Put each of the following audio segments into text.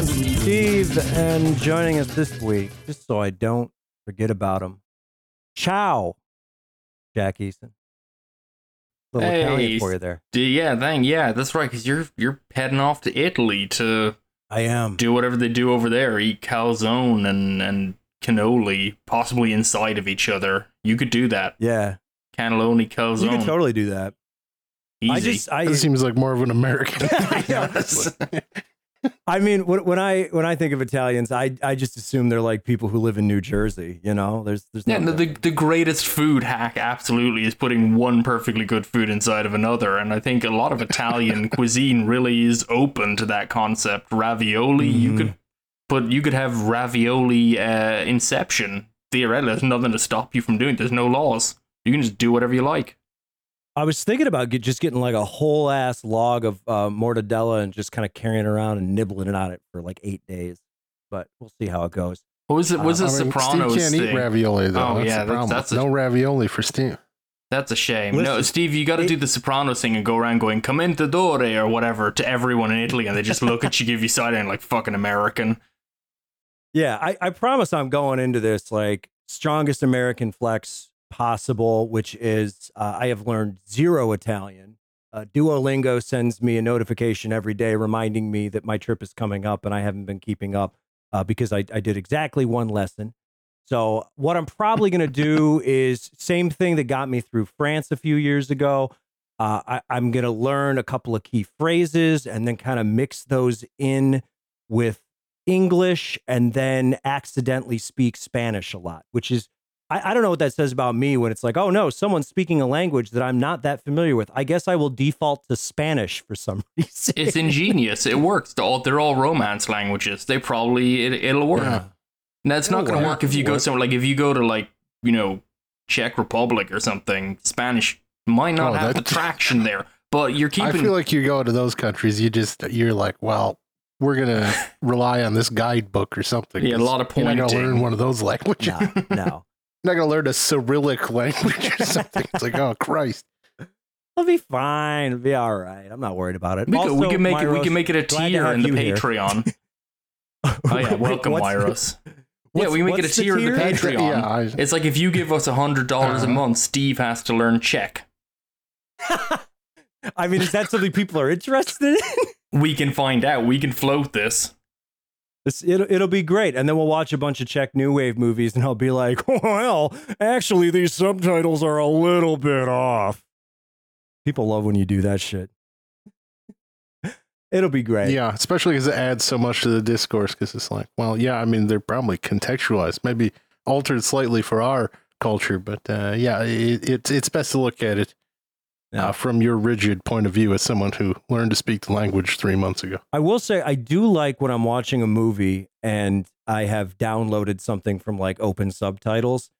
I'm Steve, and joining us this week, just so I don't forget about him, Ciao, Jack Easton. Little Hey, Italian for you there. Yeah, thank yeah, that's right. Because you're you're heading off to Italy to I am. do whatever they do over there, eat calzone and and cannoli, possibly inside of each other. You could do that. Yeah, Cannelloni calzone. you calzone. could totally do that. Easy. I just, I, That seems like more of an American. thing, Yeah. honestly. I mean, when, when I when I think of Italians, I I just assume they're like people who live in New Jersey. You know, there's there's yeah, no the the greatest food hack absolutely is putting one perfectly good food inside of another, and I think a lot of Italian cuisine really is open to that concept. Ravioli, you Mhm. could put you could have ravioli uh, inception. Theoretically, there's nothing to stop you from doing. it. There's no laws. You can just do whatever you like. I was thinking about get, just getting like a whole ass log of uh, mortadella and just kind of carrying it around and nibbling it on it for like eight days. But we'll see how it goes. What was it? Was Uh, it I mean, Sopranos Steve can't thing? eat ravioli though. Oh, that's yeah, the that's- that's a- no ravioli for Steve. That's a shame. no, Steve, you got to do the Sopranos thing and go around going "Commendatore" or whatever to everyone in Italy, and they just look at you, give you side and like fucking American. Yeah, I, I promise I'm going into this like strongest American flex possible, which is uh, I have learned zero Italian. Uh, Duolingo sends me a notification every day reminding me that my trip is coming up, and I haven't been keeping up uh, because I, I did exactly one lesson. So what I'm probably going to do is same thing that got me through France a few years ago. Uh, I, I'm going to learn a couple of key phrases and then kind of mix those in with English and then accidentally speak Spanish a lot, which is, I, I don't know what that says about me when it's like, oh no, someone's speaking a language that I'm not that familiar with. I guess I will default to Spanish for some reason. It's ingenious. It works. They're all, they're all romance languages. They probably it, it'll work. Yeah. Now it's not It'll going to work. work if you It'll go somewhere like if you go to like you know Czech Republic or something. Spanish might not Oh, have that- the traction there, but you're keeping. I feel like you go to those countries, you just you're like, well, we're gonna rely on this guidebook or something. Yeah, a lot of You're not gonna learn one of those languages. no, no. You're not gonna learn a Cyrillic language or something. It's like, oh Christ. I'll be fine. It'll be all right. I'm not worried about it. we, could, we can make it. We can make it a tier in the. Patreon. oh yeah, welcome, what's- Myros. Yeah, we can make it a what's tier in the? Patreon. Yeah, I, It's like if you give us a hundred dollars a Uh-huh. month, Steve has to learn Czech. I mean, is that something people are interested in? We can find out. We can float this. It's, it'll, it'll be great. And then we'll watch a bunch of Czech New Wave movies and I'll be like, well, actually, these subtitles are a little bit off. People love when you do that shit. It'll be great. yeah, especially because it adds so much to the discourse. Because it's like, well, yeah, I mean, they're probably contextualized, maybe altered slightly for our culture, but uh, yeah, it, it's it's best to look at it Yeah. uh, from your rigid point of view as someone who learned to speak the language three months ago. I will say I do like when I'm watching a movie and I have downloaded something from like open subtitles.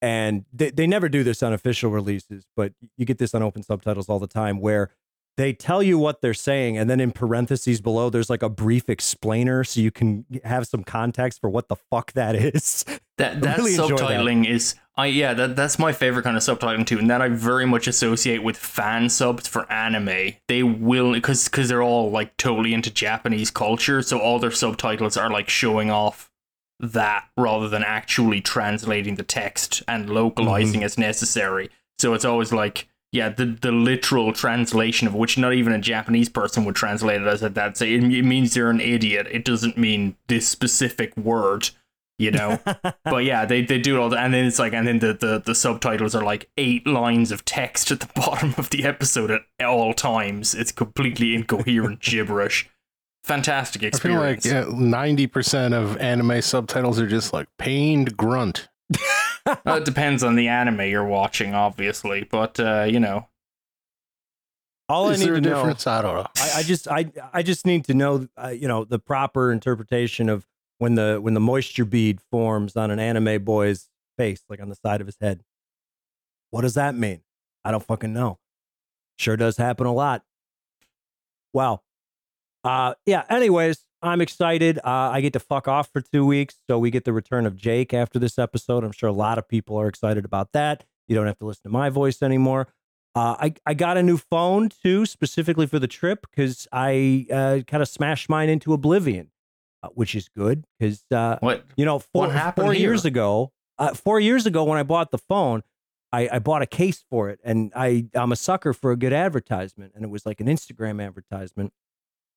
And they, they never do this on official releases, but you get this on open subtitles all the time where they tell you what they're saying. And then in parentheses below, there's like a brief explainer so you can have some context for what the fuck that is. That that really subtitling is I yeah that that's my favorite kind of subtitling too, and that I very much associate with fan subs for anime. They will because because they're all like totally into Japanese culture, so all their subtitles are like showing off that rather than actually translating the text and localizing Mm-hmm. as necessary. So it's always like yeah the the literal translation of which not even a Japanese person would translate it as that. So it, it means you're an idiot. It doesn't mean this specific word. You know, but yeah, they, they do it all, the, and then it's like, and then the, the, the subtitles are like eight lines of text at the bottom of the episode at all times. It's completely incoherent gibberish. Fantastic experience. I feel like experience. ninety percent of anime subtitles are just like pained grunt. Uh, it depends on the anime you're watching, obviously, but uh, you know, all I need there to a know. I don't know. I, I just I I just need to know uh, you know the proper interpretation of when the when the moisture bead forms on an anime boy's face, like on the side of his head. What does that mean? I don't fucking know. Sure does happen a lot. Wow. Uh yeah, anyways, I'm excited. Uh, I get to fuck off for two weeks, so we get the return of Jake after this episode. I'm sure a lot of people are excited about that. You don't have to listen to my voice anymore. Uh, I I got a new phone too, specifically for the trip because I uh, kind of smashed mine into oblivion, uh, which is good because uh, What? you know four, four years ago. Uh, four years ago, when I bought the phone, I, I bought a case for it, and I I'm a sucker for a good advertisement, and it was like an Instagram advertisement,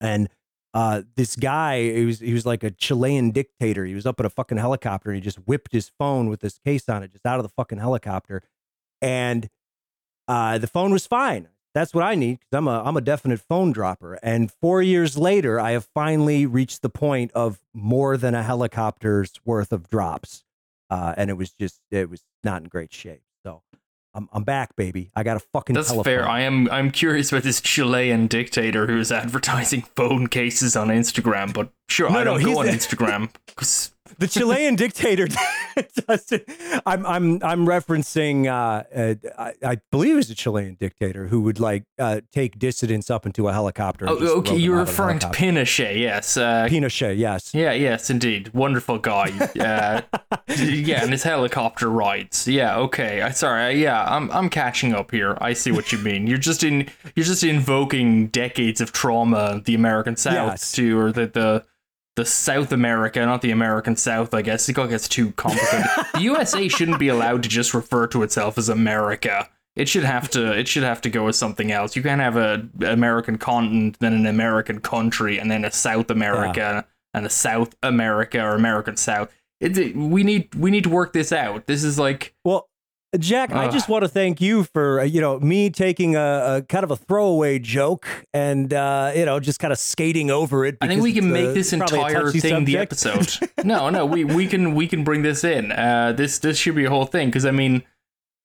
and uh, this guy he was he was like a Chilean dictator. He was up in a fucking helicopter, and he just whipped his phone with this case on it, just out of the fucking helicopter, and uh, the phone was fine. That's what I need because I'm a I'm a definite phone dropper. And four years later, I have finally reached the point of more than a helicopter's worth of drops, uh, and it was just it was not in great shape. I'm I'm back, baby. I got a fucking. That's telephone. fair. I am. I'm curious about this Chilean dictator who's advertising phone cases on Instagram. But sure, No, I don't go on Instagram Instagram 'cause- the Chilean dictator. I'm I'm I'm referencing. Uh, uh, I, I believe it was a Chilean dictator who would like uh, take dissidents up into a helicopter. Oh, okay, you're out of the referring to. Pinochet. Yes. Uh, Pinochet. Yes. yeah. Yes, indeed. Wonderful guy. Uh, yeah, and his helicopter rides. Yeah. Okay. I sorry. Yeah, I'm I'm catching up here. I see what you mean. You're just in. You're just invoking decades of trauma, the American South, Yes. to or the the. The South America, not the American South, I guess. It gets too complicated. the USA shouldn't be allowed to just refer to itself as America. It should have to. It should have to go as something else. You can't have a American continent, then an American country, and then a South America and a South America or American South. It- we need we need to work this out. This is like Well, Jack, I just want to thank you for uh, you know me taking a, a kind of a throwaway joke and uh, you know just kind of skating over it. I think we can make uh, this entire thing the episode. no, no, we we can we can bring this in. Uh, this this should be a whole thing because I mean,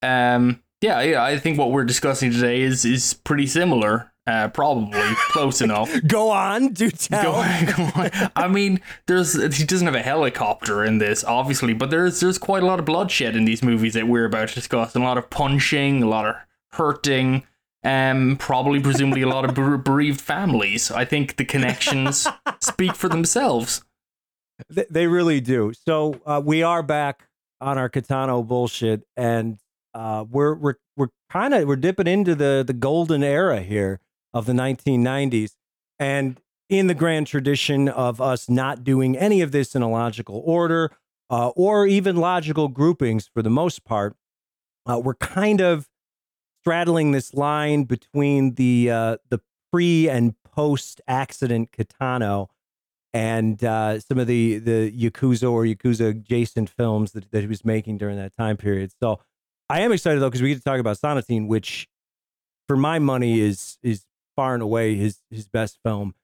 um, yeah, yeah, I think what we're discussing today is is pretty similar. Uh, probably close enough. Go on, do Go tell. on, go on. I mean, there's he doesn't have a helicopter in this, obviously, but there's there's quite a lot of bloodshed in these movies that we're about to discuss. A lot of punching, a lot of hurting, um, probably presumably a lot of bere- bereaved families. I think the connections speak for themselves. They, they really do. So uh, we are back on our Kitano bullshit, and uh, we're we're we're kind of we're dipping into the the golden era here of the 1990s, and in the grand tradition of us not doing any of this in a logical order uh, or even logical groupings for the most part, uh, we're kind of straddling this line between the uh, the pre and post accident Kitano and uh, some of the the Yakuza or Yakuza adjacent films that, that he was making during that time period. So I am excited though because we get to talk about Sonatine, which for my money is is far and away his his best film,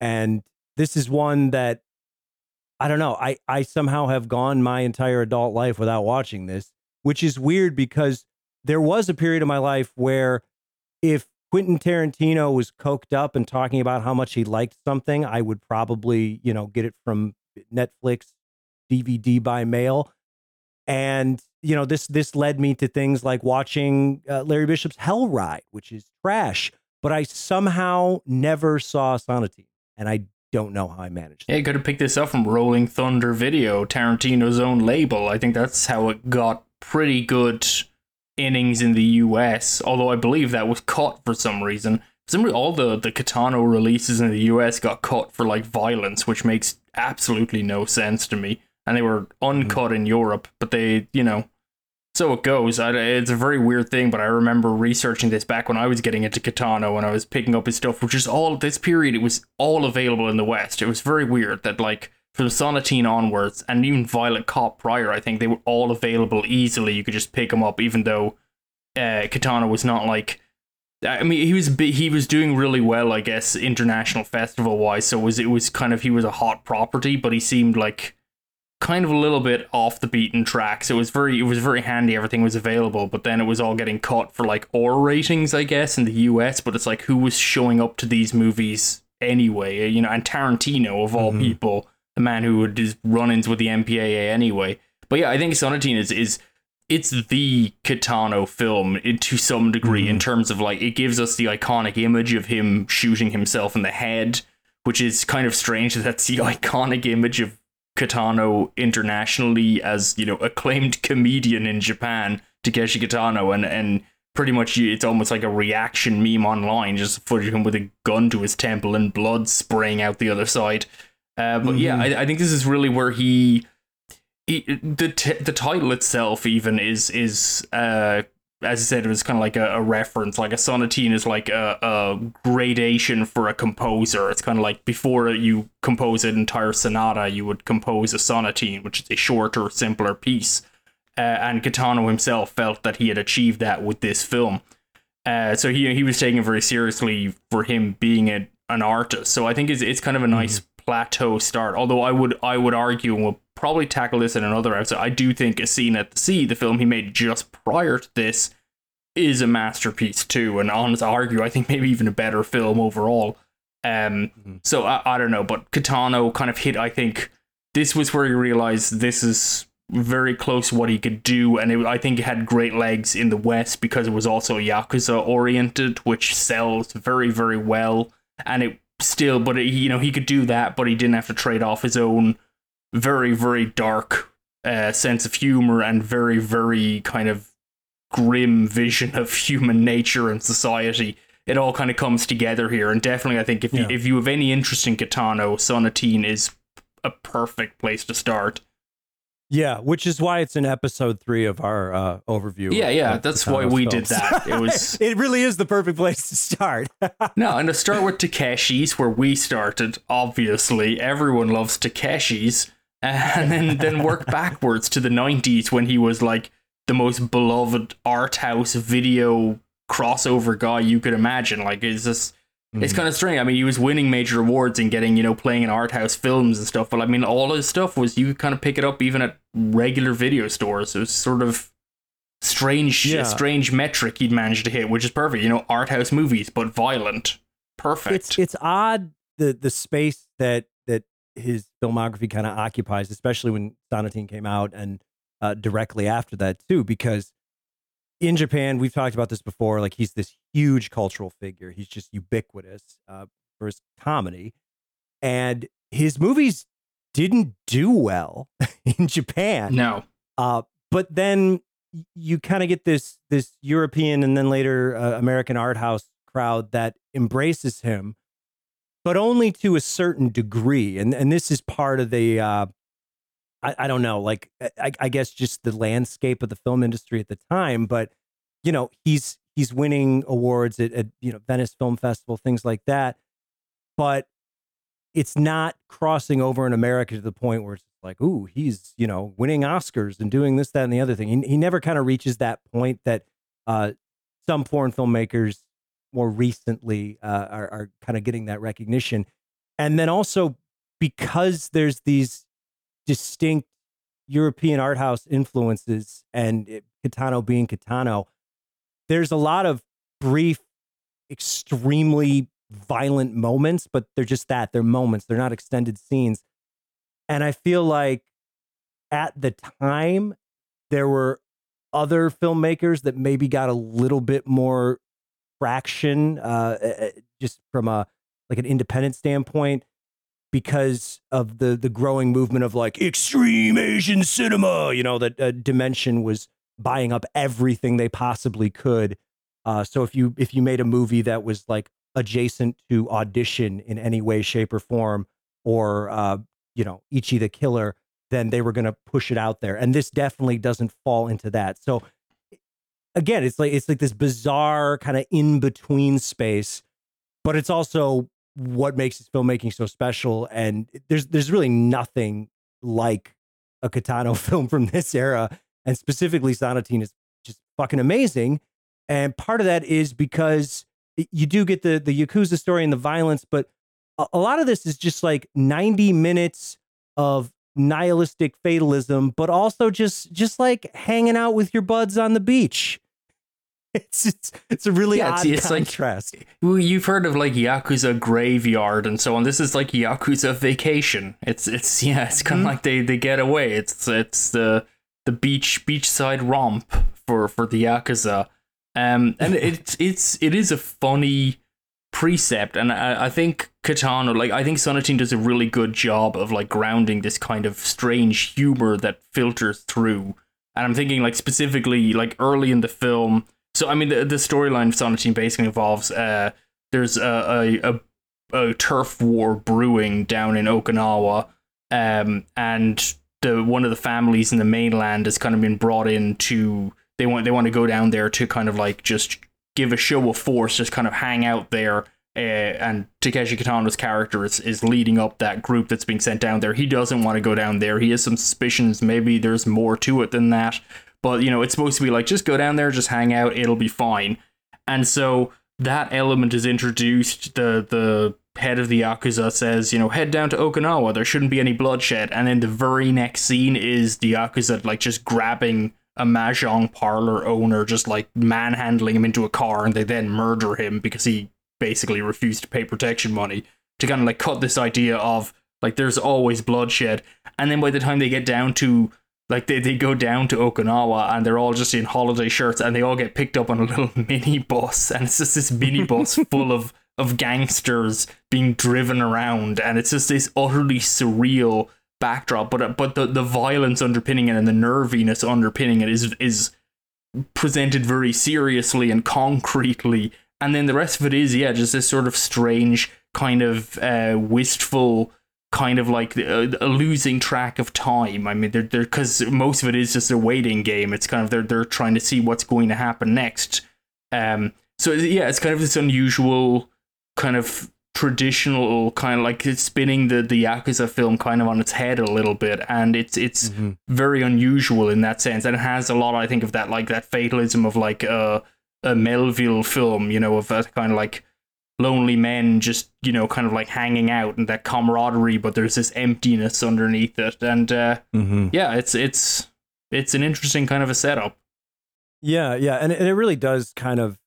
and this is one that I don't know. I I somehow have gone my entire adult life without watching this, which is weird because there was a period of my life where if Quentin Tarantino was coked up and talking about how much he liked something, I would probably, you know, get it from Netflix DVD by mail. And you know, this this led me to things like watching uh, Larry Bishop's Hell Ride, which is trash, but I somehow never saw Sonatine, and I don't know how I managed. Yeah, you could have picked this up from Rolling Thunder Video, Tarantino's own label. I think that's how it got pretty good innings in the US. Although I believe that was cut for some reason. Some all the the Kitano releases in the US got cut for like violence, which makes absolutely no sense to me. And they were mm-hmm. uncut in Europe, but they, you know, so it goes. I, it's a very weird thing, but I remember researching this back when I was getting into Kitano, and I was picking up his stuff, which is all this period. It was all available in the West. It was very weird that like from Sonatine onwards, and even Violent Cop prior, I think they were all available easily. You could just pick them up, even though uh, Kitano was not like. I mean, he was he was doing really well, I guess, international festival wise. So it was it was kind of he was a hot property, but he seemed like kind of a little bit off the beaten track. So it was very it was very handy. Everything was available, but then it was all getting cut for like R ratings, I guess, in the US. But it's like who was showing up to these movies anyway? You know, and Tarantino of all Mhm. people, the man who would do run-ins with the MPAA anyway. But yeah, I think Sonatine is is it's the Kitano film in- to some degree in terms of like it gives us the iconic image of him shooting himself in the head which is kind of strange that that's the iconic image of Kitano internationally as you know acclaimed comedian in Japan, Takeshi Kitano, and and pretty much it's almost like a reaction meme online, just footage of him with a gun to his temple and blood spraying out the other side. Uh, but mm-hmm. yeah, I, I, think this is really where he, he the t- the title itself even is is uh as I said, it was kind of like a, a, reference. Like a sonatine is like a, a gradation for a composer. It's kind of like before you compose an entire sonata, you would compose a sonatine, which is a shorter, simpler piece. Uh, and Kitano himself felt that he had achieved that with this film. Uh, so he he was taken very seriously for him being a, an artist. So I think it's it's kind of a nice mm-hmm. plateau start. Although I would I would argue, and we'll probably tackle this in another episode. I do think A Scene at the Sea, the film he made just prior to this, is a masterpiece too. And on to argue, I think maybe even a better film overall. Um, mm-hmm. so I, I don't know, but Kitano kind of hit. I think this was where he realized this is very close to what he could do, and it, I think it had great legs in the West because it was also yakuza oriented, which sells very very well. And it still, but it, you know, he could do that, but he didn't have to trade off his own very very dark uh, sense of humor and very very kind of grim vision of human nature and society. It all kind of comes together here, and definitely, I think if yeah. you, if you have any interest in Kitano, Sonatine is a perfect place to start. Yeah, which is why it's in episode three of our uh, overview. Yeah, yeah, that's why we films. did that. It was. it really is the perfect place to start. no, and to start with Takeshi's, where we started. Obviously, everyone loves Takeshi's, and then then work backwards to the '90s when he was like the most beloved art house video crossover guy you could imagine. Like, it's just Mm-hmm. It's kind of strange. I mean, he was winning major awards and getting, you know, playing in art house films and stuff. But I mean, all his stuff was you could kind of pick it up even at regular video stores. It was sort of strange, yeah. strange metric he'd managed to hit, which is perfect. You know, art house movies, but violent. Perfect. It's it's odd the the space that his filmography kind of occupies, especially when Sonatine came out and uh, directly after that too, because in Japan, we've talked about this before. Like he's this huge cultural figure. He's just ubiquitous uh, for his comedy, and his movies didn't do well in Japan. No. Uh, but then you kind of get this this European and then later uh, American art house crowd that embraces him, but only to a certain degree. And and this is part of the uh, I, I don't know, like I, I guess just the landscape of the film industry at the time. But you know, he's he's winning awards at, at you know Venice Film Festival, things like that. But it's not crossing over in America to the point where it's like, ooh, he's you know winning Oscars and doing this, that, and the other thing. He, he never kind of reaches that point that uh, some foreign filmmakers more recently uh, are, are kind of getting that recognition. And then also because there's these distinct European art house influences and it, Kitano being Kitano, there's a lot of brief, extremely violent moments, but they're just that. They're moments, they're not extended scenes. And I feel like at the time, there were other filmmakers that maybe got a little bit more traction uh, just from a like an independent standpoint because of the the growing movement of like extreme Asian cinema. You know that uh, Dimension was buying up everything they possibly could. Uh, so if you if you made a movie that was like adjacent to Audition in any way, shape, or form, or uh, you know Ichi the Killer, then they were going to push it out there. And this definitely doesn't fall into that. So again, it's like it's like this bizarre kind of in between space, but it's also what makes his filmmaking so special. And there's there's really nothing like a Kitano film from this era, and specifically Sonatine is just fucking amazing. And part of that is because you do get the the yakuza story and the violence, but a, a lot of this is just like 90 minutes of nihilistic fatalism, but also just just like hanging out with your buds on the beach. it's it's, it's a really yeah, odd it's, it's contrast. Like, well, you've heard of like Yakuza Graveyard and so on. This is like Yakuza Vacation. It's it's yeah, it's kind of mm-hmm. like they they get away. It's it's the the beach beachside romp for for the Yakuza. Um, and it's it's it is a funny precept and I, I think Kitano like I think Sonatine does a really good job of like grounding this kind of strange humor that filters through. And I'm thinking like specifically like early in the film so I mean the, the storyline of Sonatine basically involves uh there's a, a, a, a turf war brewing down in Okinawa um and the one of the families in the mainland has kind of been brought in to they want they want to go down there to kind of like just give a show of force, just kind of hang out there. Uh, and Takeshi Kitano's character is, is leading up that group that's being sent down there. He doesn't want to go down there. He has some suspicions. Maybe there's more to it than that. But, you know, it's supposed to be like, just go down there, just hang out, it'll be fine. And so that element is introduced. The, the head of the Yakuza says, you know, head down to Okinawa. There shouldn't be any bloodshed. And then the very next scene is the Yakuza, like, just grabbing a mahjong parlor owner just like manhandling him into a car and they then murder him because he basically refused to pay protection money to kind of like cut this idea of like there's always bloodshed. And then by the time they get down to like they, they go down to Okinawa and they're all just in holiday shirts and they all get picked up on a little mini bus and it's just this mini bus full of of gangsters being driven around and it's just this utterly surreal backdrop, but but the, the violence underpinning it and the nerviness underpinning it is is presented very seriously and concretely, and then the rest of it is yeah, just this sort of strange kind of uh, wistful kind of like a, a, losing track of time. I mean, they're they're because most of it is just a waiting game. It's kind of they're they're trying to see what's going to happen next. Um, so yeah, it's kind of this unusual kind of traditional kind of like it's spinning the the yakuza film kind of on its head a little bit and it's it's mm-hmm. very unusual in that sense and it has a lot i think of that like that fatalism of like a a melville film you know of that kind of like lonely men just you know kind of like hanging out and that camaraderie but there's this emptiness underneath it and uh mm-hmm. yeah it's it's it's an interesting kind of a setup yeah yeah and it, and it really does kind of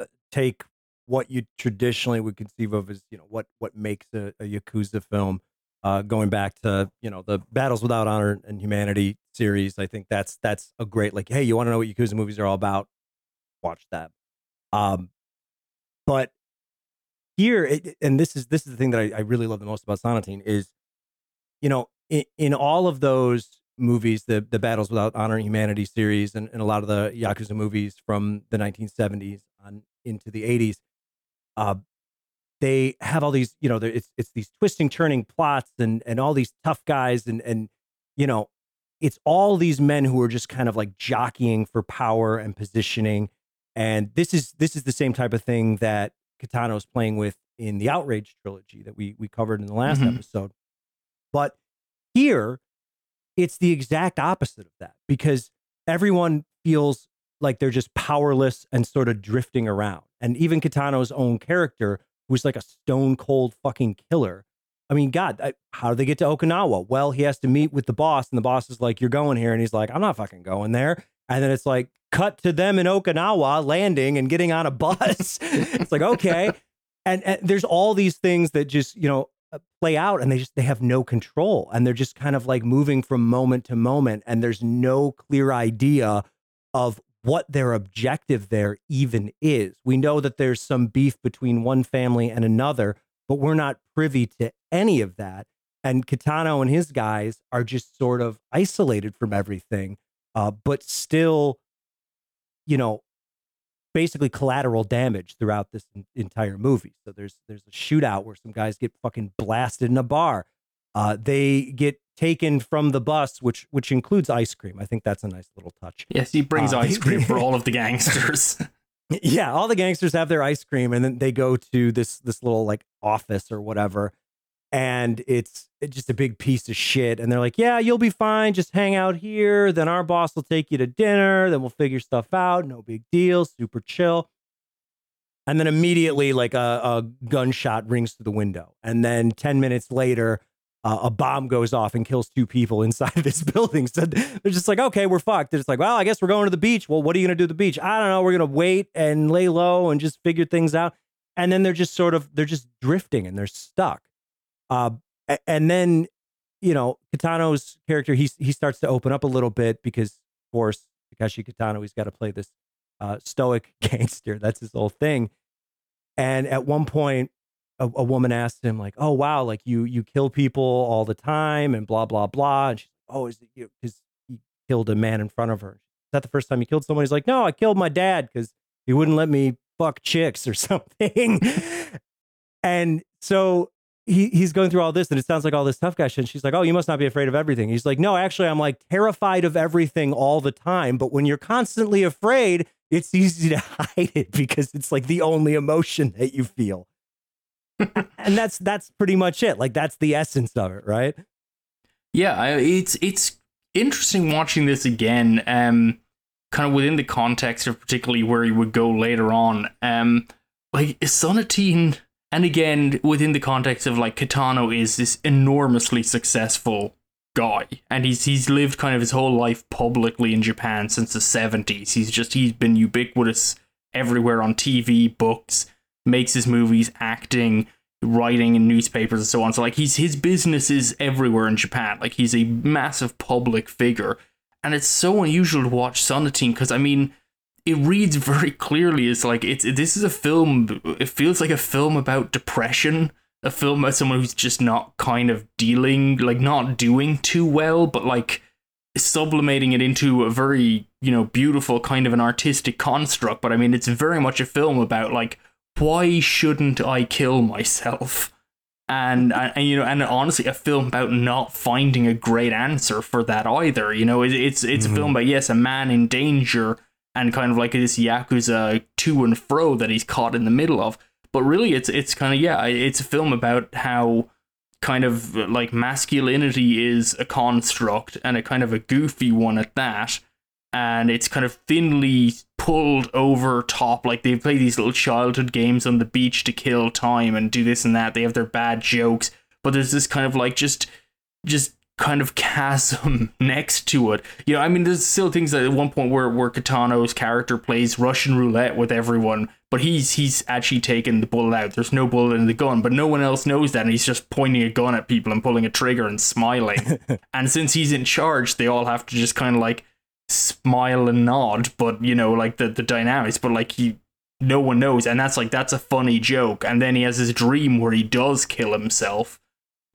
uh, take what you traditionally would conceive of as you know what what makes a, a yakuza film uh, going back to you know the battles without honor and humanity series i think that's that's a great like hey you want to know what yakuza movies are all about? Watch that. Um but here it, and this is this is the thing that I, I really love the most about sonatine is you know in, in all of those movies the the battles without honor and humanity series and, and a lot of the yakuza movies from the 1970s on into the 80s uh, they have all these, you know, it's it's these twisting, turning plots and and all these tough guys and and you know, it's all these men who are just kind of like jockeying for power and positioning. And this is this is the same type of thing that is playing with in the Outrage trilogy that we we covered in the last mm-hmm. episode. But here, it's the exact opposite of that because everyone feels like they're just powerless and sort of drifting around. And even Kitano's own character, who's like a stone cold fucking killer. I mean, God, I, how do they get to Okinawa? Well, he has to meet with the boss, and the boss is like, You're going here. And he's like, I'm not fucking going there. And then it's like, cut to them in Okinawa landing and getting on a bus. it's like, okay. And, and there's all these things that just, you know, uh, play out and they just they have no control and they're just kind of like moving from moment to moment and there's no clear idea of what their objective there even is. We know that there's some beef between one family and another, but we're not privy to any of that. And Kitano and his guys are just sort of isolated from everything, uh, but still, you know, basically collateral damage throughout this entire movie. So there's there's a shootout where some guys get fucking blasted in a bar. Uh, they get taken from the bus, which which includes ice cream. I think that's a nice little touch. Yes, he brings uh, ice cream for all of the gangsters. yeah, all the gangsters have their ice cream, and then they go to this this little like office or whatever, and it's, it's just a big piece of shit. And they're like, "Yeah, you'll be fine. Just hang out here. Then our boss will take you to dinner. Then we'll figure stuff out. No big deal. Super chill." And then immediately, like a, a gunshot rings through the window, and then ten minutes later uh, a bomb goes off and kills two people inside this building. So they're just like, okay, we're fucked. They're just like, well, I guess we're going to the beach. Well, what are you going to do at the beach? I don't know. We're going to wait and lay low and just figure things out. And then they're just sort of, they're just drifting and they're stuck. Uh, and then, you know, Kitano's character, he, he starts to open up a little bit because, of course, Takeshi Kitano, he's got to play this uh, stoic gangster. That's his whole thing. And at one point, a, a woman asked him, like, "Oh wow, like you you kill people all the time and blah blah blah." And she's, "Oh, is it you?" Because he killed a man in front of her. Is that the first time he killed someone? He's like, "No, I killed my dad because he wouldn't let me fuck chicks or something." and so he he's going through all this, and it sounds like all this tough guy shit. And she's like, "Oh, you must not be afraid of everything." He's like, "No, actually, I'm like terrified of everything all the time. But when you're constantly afraid, it's easy to hide it because it's like the only emotion that you feel." And that's that's pretty much it. Like that's the essence of it, right? Yeah, it's it's interesting watching this again. Um, kind of within the context of particularly where he would go later on. Um, like Sonatine and again within the context of like Kitano is this enormously successful guy and he's he's lived kind of his whole life publicly in Japan since the 70s he's just he's been ubiquitous everywhere on TV books makes his movies acting writing in newspapers and so on. So like he's his business is everywhere in Japan. Like he's a massive public figure. And it's so unusual to watch Sonatine because I mean it reads very clearly. It's like it's this is a film it feels like a film about depression a film about someone who's just not kind of dealing like not doing too well but like sublimating it into a very you know beautiful kind of an artistic construct. But i mean it's very much a film about like why shouldn't i kill myself and, and, you know and honestly a film about not finding a great answer for that either you know it, it's it's Mhm. a film about yes a man in danger and kind of like this yakuza to and fro that he's caught in the middle of. But really, it's it's kind of yeah, it's a film about how kind of like masculinity is a construct and a kind of a goofy one at that. And it's kind of thinly pulled over top. Like they play these little childhood games on the beach to kill time and do this and that. They have their bad jokes, but there's this kind of like just just kind of chasm next to it. You know, I mean, there's still things that at one point where where Kitano's character plays Russian roulette with everyone, but he's he's actually taken the bullet out. There's no bullet in the gun, but no one else knows that, and he's just pointing a gun at people and pulling a trigger and smiling. and since he's in charge, they all have to just kind of like smile and nod. But you know, like the the dynamics, but like he. No one knows, and that's like that's a funny joke. And then he has his dream where he does kill himself,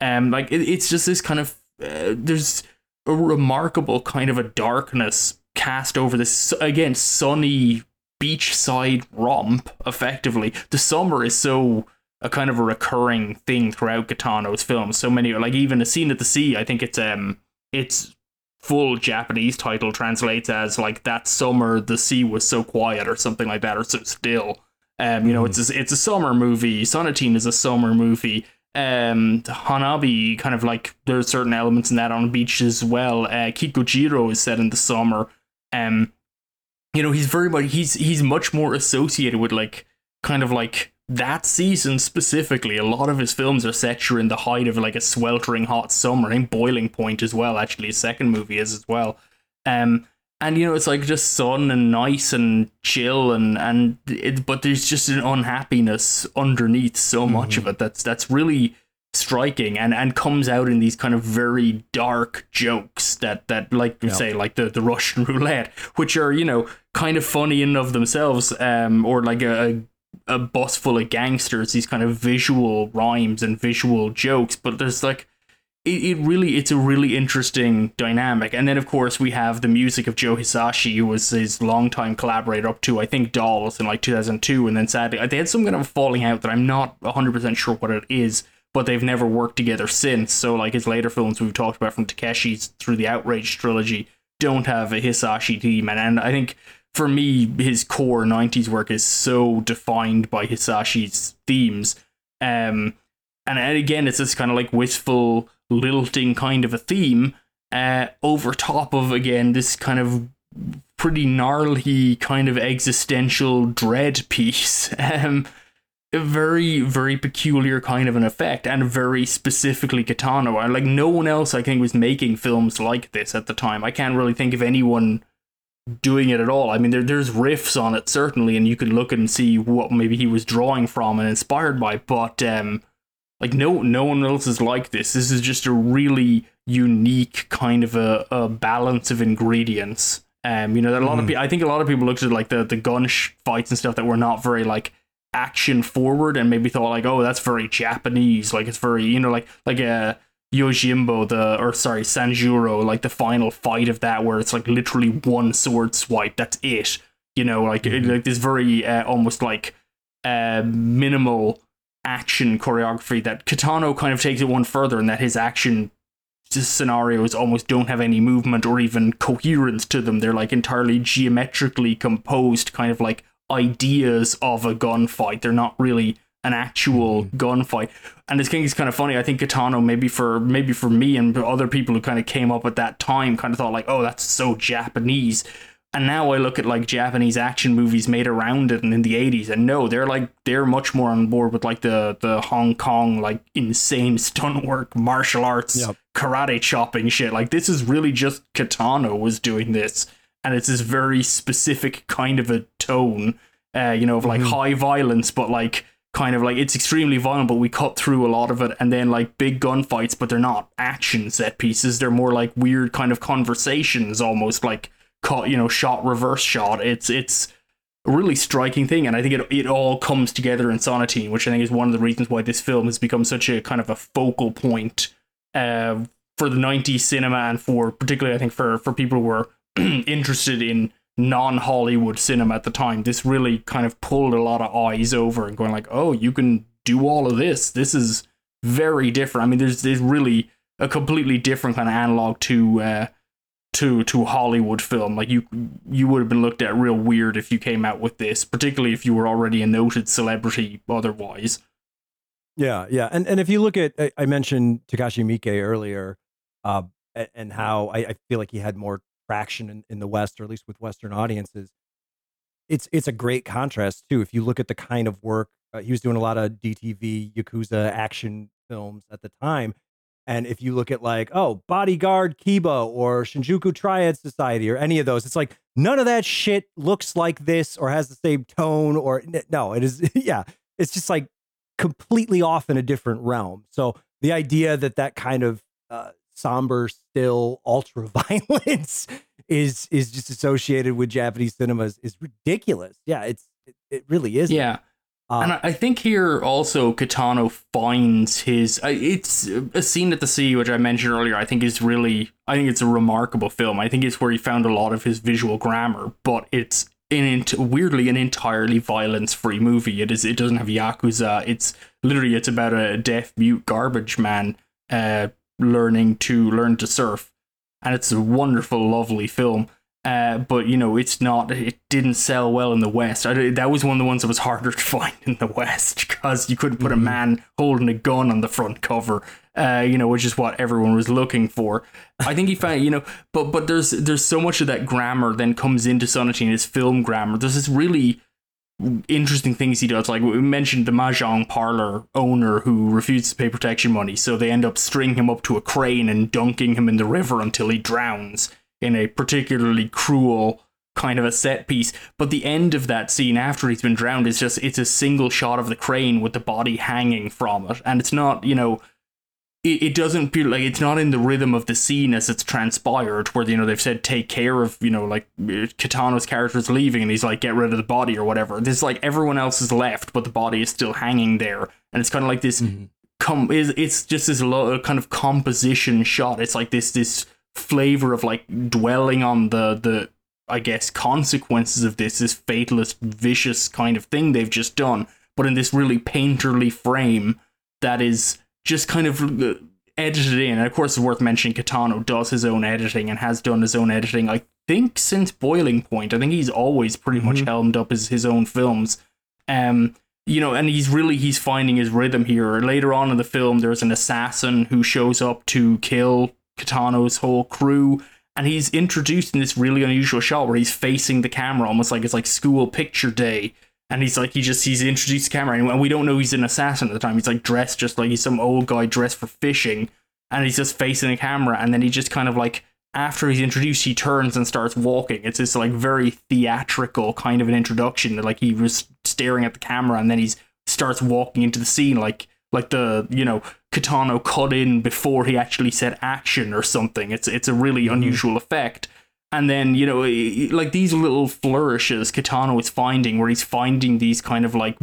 um, like it, it's just this kind of uh, there's a remarkable kind of a darkness cast over this again sunny beachside romp. Effectively, the summer is so a kind of a recurring thing throughout Kitano's films. So many like even a scene at the sea. I think it's um it's full Japanese title translates as like that summer the sea was so quiet or something like that or so still. Um, you know, Mhm. it's a, it's a summer movie. Sonatine is a summer movie um Hanabi kind of like there's certain elements in that on beach as well. Uh Kikujiro is set in the summer. Um you know, he's very much he's he's much more associated with like kind of like that season specifically. A lot of his films are set during the height of like a sweltering hot summer. I think Boiling Point as well, actually his second movie is as well. Um and you know it's like just sun and nice and chill and and it, but there's just an unhappiness underneath so much of it that's that's really striking and and comes out in these kind of very dark jokes that that like you Yeah. say like the the Russian roulette which are you know kind of funny in and of themselves um or like a a bus full of gangsters these kind of visual rhymes and visual jokes but there's like it, it really it's a really interesting dynamic. And then of course we have the music of joe hisaishi who was his longtime collaborator up to i think dolls in like 2002 and then sadly they had some kind of falling out that i'm not 100% sure what it is but they've never worked together since. So like his later films we've talked about from takeshi's through the outrage trilogy don't have a hisaishi theme and, and i think for me his core 90s work is so defined by hisaishi's themes. Um and, again it's this kind of like wistful lilting kind of a theme uh over top of again this kind of pretty gnarly kind of existential dread piece. Um a very very peculiar kind of an effect and very specifically Kitano. And like no one else I think was making films like this at the time. I can't really think of anyone doing it at all I mean there, there's riffs on it certainly and you can look and see what maybe he was drawing from and inspired by but um like no no one else is like this this is just a really unique kind of a, a balance of ingredients um you know that a lot of Mhm. people i think a lot of people looked at like the the gun sh- fights and stuff that were not very like action forward and maybe thought like, oh, that's very Japanese. Like it's very, you know, like like a uh, Yojimbo, the or sorry, Sanjuro, like the final fight of that where it's like literally one sword swipe. That's it. You know, like mm-hmm. like this very uh, almost like uh, minimal action choreography that Kitano kind of takes it one further, and that his action scenarios almost don't have any movement or even coherence to them. They're like entirely geometrically composed, kind of like ideas of a gunfight. They're not really an actual mm-hmm. gunfight. And I think it's kind of funny. I think Kitano maybe for maybe for me and other people who kind of came up at that time, kind of thought like, oh, that's so Japanese. And now I look at like Japanese action movies made around it and in the 80s, and no, they're like they're much more on board with like the the Hong Kong like insane stunt work, martial arts, yep. karate chopping shit. Like this is really just Kitano was doing this, and it's this very specific kind of a tone, uh, you know, of like mm-hmm. high violence, but like kind of like it's extremely violent, but we cut through a lot of it, and then like big gunfights, but they're not action set pieces. They're more like weird kind of conversations, almost like caught, you know, shot reverse shot. It's it's a really striking thing, and I think it it all comes together in Sonatine, which I think is one of the reasons why this film has become such a kind of a focal point uh, for the '90s cinema, and for particularly I think for for people who were interested in non-Hollywood cinema at the time. This really kind of pulled a lot of eyes over and going like, oh, you can do all of this. This is very different. I mean, there's there's really a completely different kind of analog to uh, to to Hollywood film. Like you you would have been looked at real weird if you came out with this, particularly if you were already a noted celebrity otherwise. Yeah, yeah. And and if you look at I mentioned Takashi Miike earlier, uh, and how I, I feel like he had more traction in, in the West, or at least with Western audiences. It's it's a great contrast too. If you look at the kind of work uh, he was doing, a lot of DTV Yakuza action films at the time, and if you look at like, oh, Bodyguard Kiba or Shinjuku Triad Society or any of those, it's like none of that shit looks like this or has the same tone or no, it is, yeah, it's just like completely off in a different realm. So the idea that that kind of uh, somber, still ultra violence is is just associated with Japanese cinemas is ridiculous. Yeah, it's it, it really is. Yeah. Uh, and I think here also Kitano finds his. It's a scene at the sea, which I mentioned earlier. I think is really. I think it's a remarkable film. I think it's where he found a lot of his visual grammar, but it's in weirdly an entirely violence-free movie. It is. It doesn't have yakuza. It's literally. It's about a deaf mute garbage man uh, learning to learn to surf, and it's a wonderful, lovely film. Uh, but you know, it's not. It didn't sell well in the West. I, that was one of the ones that was harder to find in the West because you couldn't put a mm-hmm. man holding a gun on the front cover. Uh, you know, which is what everyone was looking for. I think he found, you know, but but there's there's so much of that grammar then comes into Sonatine, his film grammar. There's this really interesting things he does. Like we mentioned, the mahjong parlor owner who refuses to pay protection money, so they end up stringing him up to a crane and dunking him in the river until he drowns in a particularly cruel kind of a set piece. But the end of that scene after he's been drowned is just it's a single shot of the crane with the body hanging from it. And it's not, you know, it, it doesn't feel like it's not in the rhythm of the scene as it's transpired, where you know they've said take care of, you know, like Kitano's character is leaving and he's like, get rid of the body or whatever. This like everyone else is left, but the body is still hanging there. And it's kind of like this mm-hmm. com is it's just this lo- kind of composition shot. It's like this this flavor of like dwelling on the the I guess consequences of this this fatalist vicious kind of thing they've just done, but in this really painterly frame that is just kind of uh, edited in. And of course, it's worth mentioning Kitano does his own editing and has done his own editing. I think since Boiling Point, I think he's always pretty mm-hmm. much helmed up his his own films. Um, you know, and he's really he's finding his rhythm here. Later on in the film, there's an assassin who shows up to kill Kitano's whole crew. And he's introduced in this really unusual shot where he's facing the camera, almost like it's like school picture day. And he's like, he just, he's introduced the camera, and we don't know he's an assassin at the time. He's like dressed just like he's some old guy dressed for fishing. And he's just facing the camera. And then he just kind of like, after he's introduced, he turns and starts walking. It's this like very theatrical kind of an introduction. Like he was staring at the camera and then he starts walking into the scene like like the you know Kitano cut in before he actually said action or something. It's it's a really mm-hmm. unusual effect. And then you know, like these little flourishes Kitano is finding, where he's finding these kind of like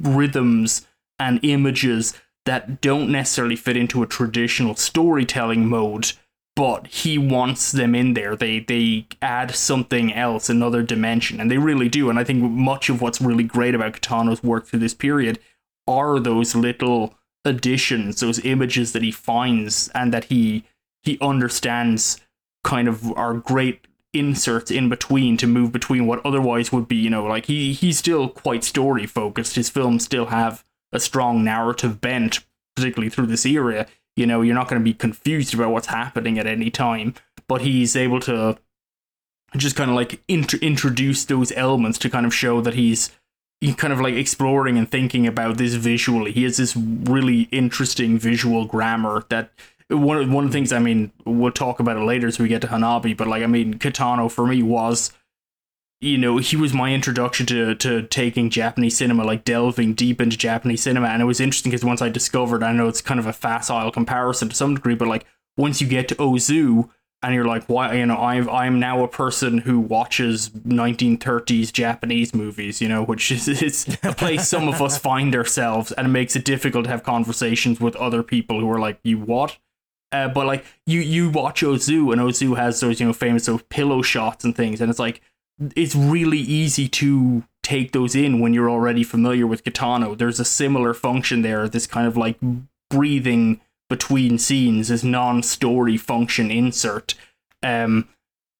rhythms and images that don't necessarily fit into a traditional storytelling mode but he wants them in there. They they add something else another dimension and they really do. And i think much of what's really great about kitano's work through this period are those little additions those images that he finds and that he he understands kind of are great inserts in between to move between what otherwise would be you know like he he's still quite story focused his films still have a strong narrative bent particularly through this era. You know you're not going to be confused about what's happening at any time but he's able to just kind of like int- introduce those elements to kind of show that he's he kind of like exploring and thinking about this visually. He has this really interesting visual grammar that one of one of the things I mean we'll talk about it later as we get to Hanabi, but like I mean Kitano for me was you know he was my introduction to to taking Japanese cinema, like delving deep into Japanese cinema, and it was interesting because once I discovered, I know it's kind of a facile comparison to some degree, but like once you get to Ozu and you're like, why you know I'm I'm now a person who watches 1930s Japanese movies, you know, which is it's a place some of us find ourselves, and it makes it difficult to have conversations with other people who are like, you what? Uh, but like you you watch Ozu and Ozu has those you know famous those pillow shots and things, and it's like it's really easy to take those in when you're already familiar with Kitano. There's a similar function there, this kind of like breathing between scenes, this non-story function insert. Um,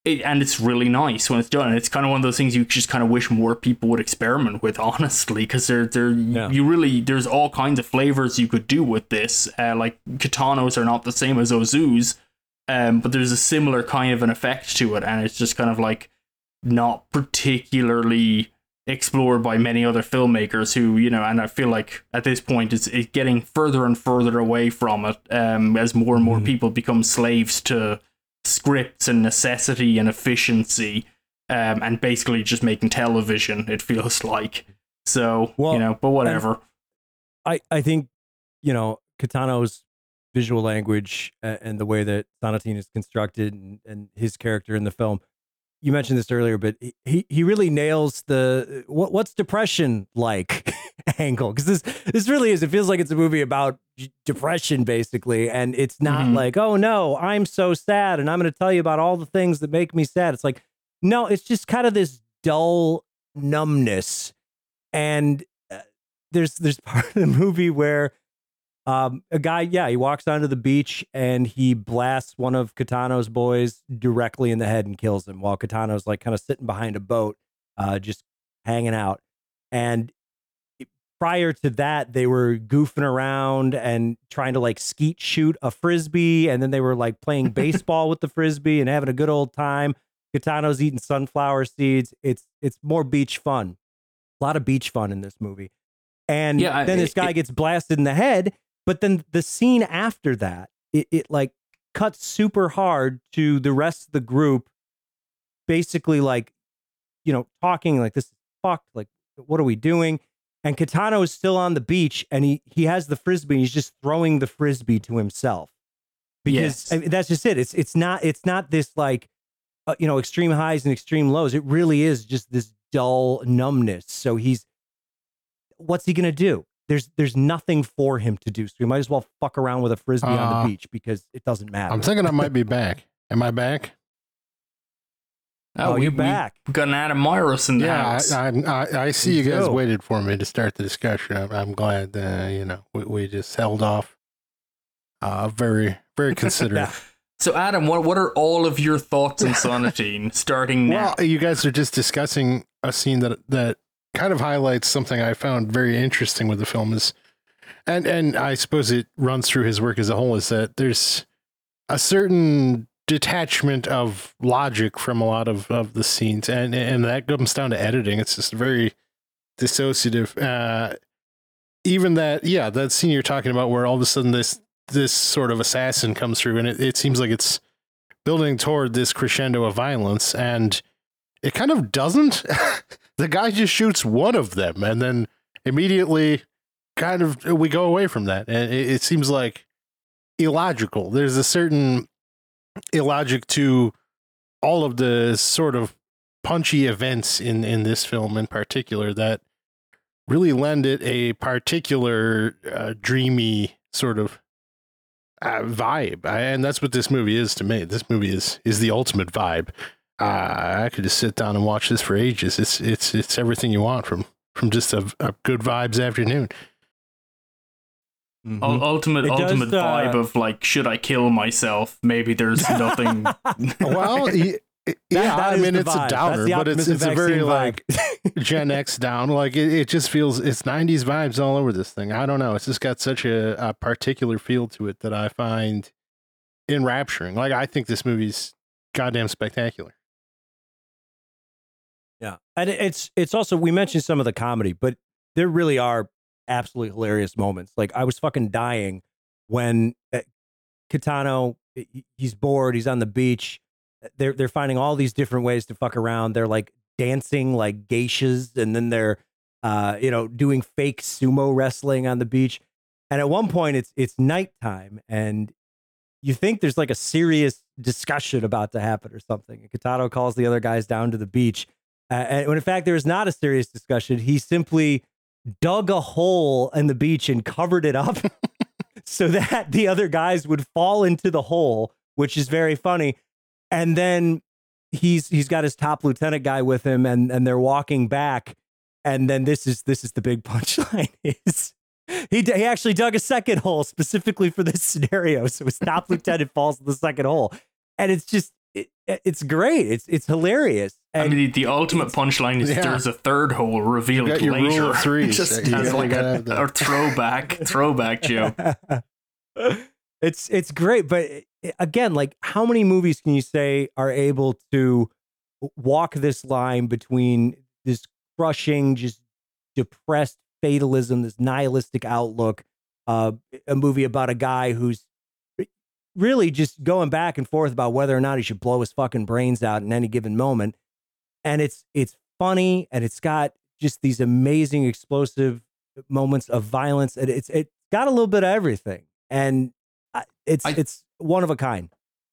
it, and it's really nice when it's done. It's kind of one of those things you just kind of wish more people would experiment with, honestly, because there, there, Yeah. you really there's all kinds of flavors you could do with this. Uh, like Kitanos are not the same as Ozus, um, but there's a similar kind of an effect to it, and it's just kind of like not particularly explored by many other filmmakers who you know and i feel like at this point it's, it's getting further and further away from it um, as more and more Mhm. people become slaves to scripts and necessity and efficiency um, and basically just making television it feels like so Well, you know but whatever I, I think, you know, Kitano's visual language and the way that Sonatine is constructed and, and his character in the film. You mentioned this earlier, but he- he, really nails the what what's depression like angle because this this really is. It feels like it's a movie about depression basically, and it's not Mhm. like oh no, I'm so sad, and I'm going to tell you about all the things that make me sad. It's like no, it's just kind of this dull numbness, and uh, there's there's part of the movie where um a guy yeah he walks onto the beach and he blasts one of Kitano's boys directly in the head and kills him while Kitano's like kind of sitting behind a boat uh just hanging out and prior to that they were goofing around and trying to like skeet shoot a frisbee and then they were like playing baseball with the frisbee and having a good old time. Kitano's eating sunflower seeds. It's it's more beach fun. A lot of beach fun in this movie. And Yeah, I- then this guy it- gets blasted in the head but then the scene after that it, it like cuts super hard to the rest of the group basically like you know talking like this is fucked. Like what are we doing and Kitano is still on the beach and he he has the frisbee and he's just throwing the frisbee to himself. Because Yes. I mean, that's just it. It's it's not it's not this like uh, you know extreme highs and extreme lows. It really is just this dull numbness. So he's what's he gonna do? There's there's nothing for him to do. So he might as well fuck around with a frisbee on Uh, the beach because it doesn't matter. I'm thinking I might be back. Am I back? Oh, we, you're back we got an Adam Myros in the Yeah, house I, I, I, see you guys waited for me to start the discussion. I'm, I'm glad, uh, you know, we, we just held off. Uh, very, very considerate. Yeah. so adam what, what are all of your thoughts on sonatine starting now Well, you guys are just discussing a scene that that kind of highlights something I found very interesting with the film is, and and I suppose it runs through his work as a whole is that there's a certain detachment of logic from a lot of, of the scenes, and and that comes down to editing. It's just very dissociative. Uh, even that, yeah, that scene you're talking about, where all of a sudden this this sort of assassin comes through, and it, it seems like it's building toward this crescendo of violence, and it kind of doesn't. the guy just shoots one of them, and then immediately, kind of, we go away from that, and it, it seems like illogical. There's a certain illogic to all of the sort of punchy events in in this film in particular that really lend it a particular uh, dreamy sort of uh, vibe, and that's what this movie is to me. This movie is is the ultimate vibe. Uh, I could just sit down and watch this for ages. It's it's it's everything you want from from just a, a good vibes afternoon. Mhm. Ul- ultimate It does, ultimate uh, vibe of like, should I kill myself? Maybe there's nothing. Well, y- That- yeah, that I mean it's vibe. a That's downer, but it's it's a very vaccine like. Gen X down. Like it, it just feels it's '90s vibes all over this thing. I don't know. It's just got such a, a particular feel to it that I find enrapturing. Like I think this movie's goddamn spectacular. Yeah, and it's it's also we mentioned some of the comedy, but there really are absolutely hilarious moments. Like I was fucking dying when uh, Kitano he- he's bored, he's on the beach. They're they're finding all these different ways to fuck around. They're like dancing like geishas, and then they're uh you know doing fake sumo wrestling on the beach. And at one point, it's it's nighttime, and you think there's like a serious discussion about to happen or something. And Kitano calls the other guys down to the beach. Uh, and when in fact there is not a serious discussion, he simply dug a hole in the beach and covered it up so that the other guys would fall into the hole, which is very funny. And then he's he's got his top lieutenant guy with him, and and they're walking back. And then this is this is the big punchline is he he actually dug a second hole specifically for this scenario. So his top lieutenant falls in the second hole, and it's just it, it's great. It's it's hilarious. I mean, the, the ultimate punchline is Yeah. there's a third hole revealed You got your rule later. of threes. Just You as like a, a throwback, throwback joke. it's it's great, but again, like how many movies can you say are able to walk this line between this crushing, just depressed fatalism, this nihilistic outlook, uh, a movie about a guy who's really just going back and forth about whether or not he should blow his fucking brains out in any given moment, and it's it's funny and it's got just these amazing explosive moments of violence. And it's it got a little bit of everything. And it's I- it's one of a kind.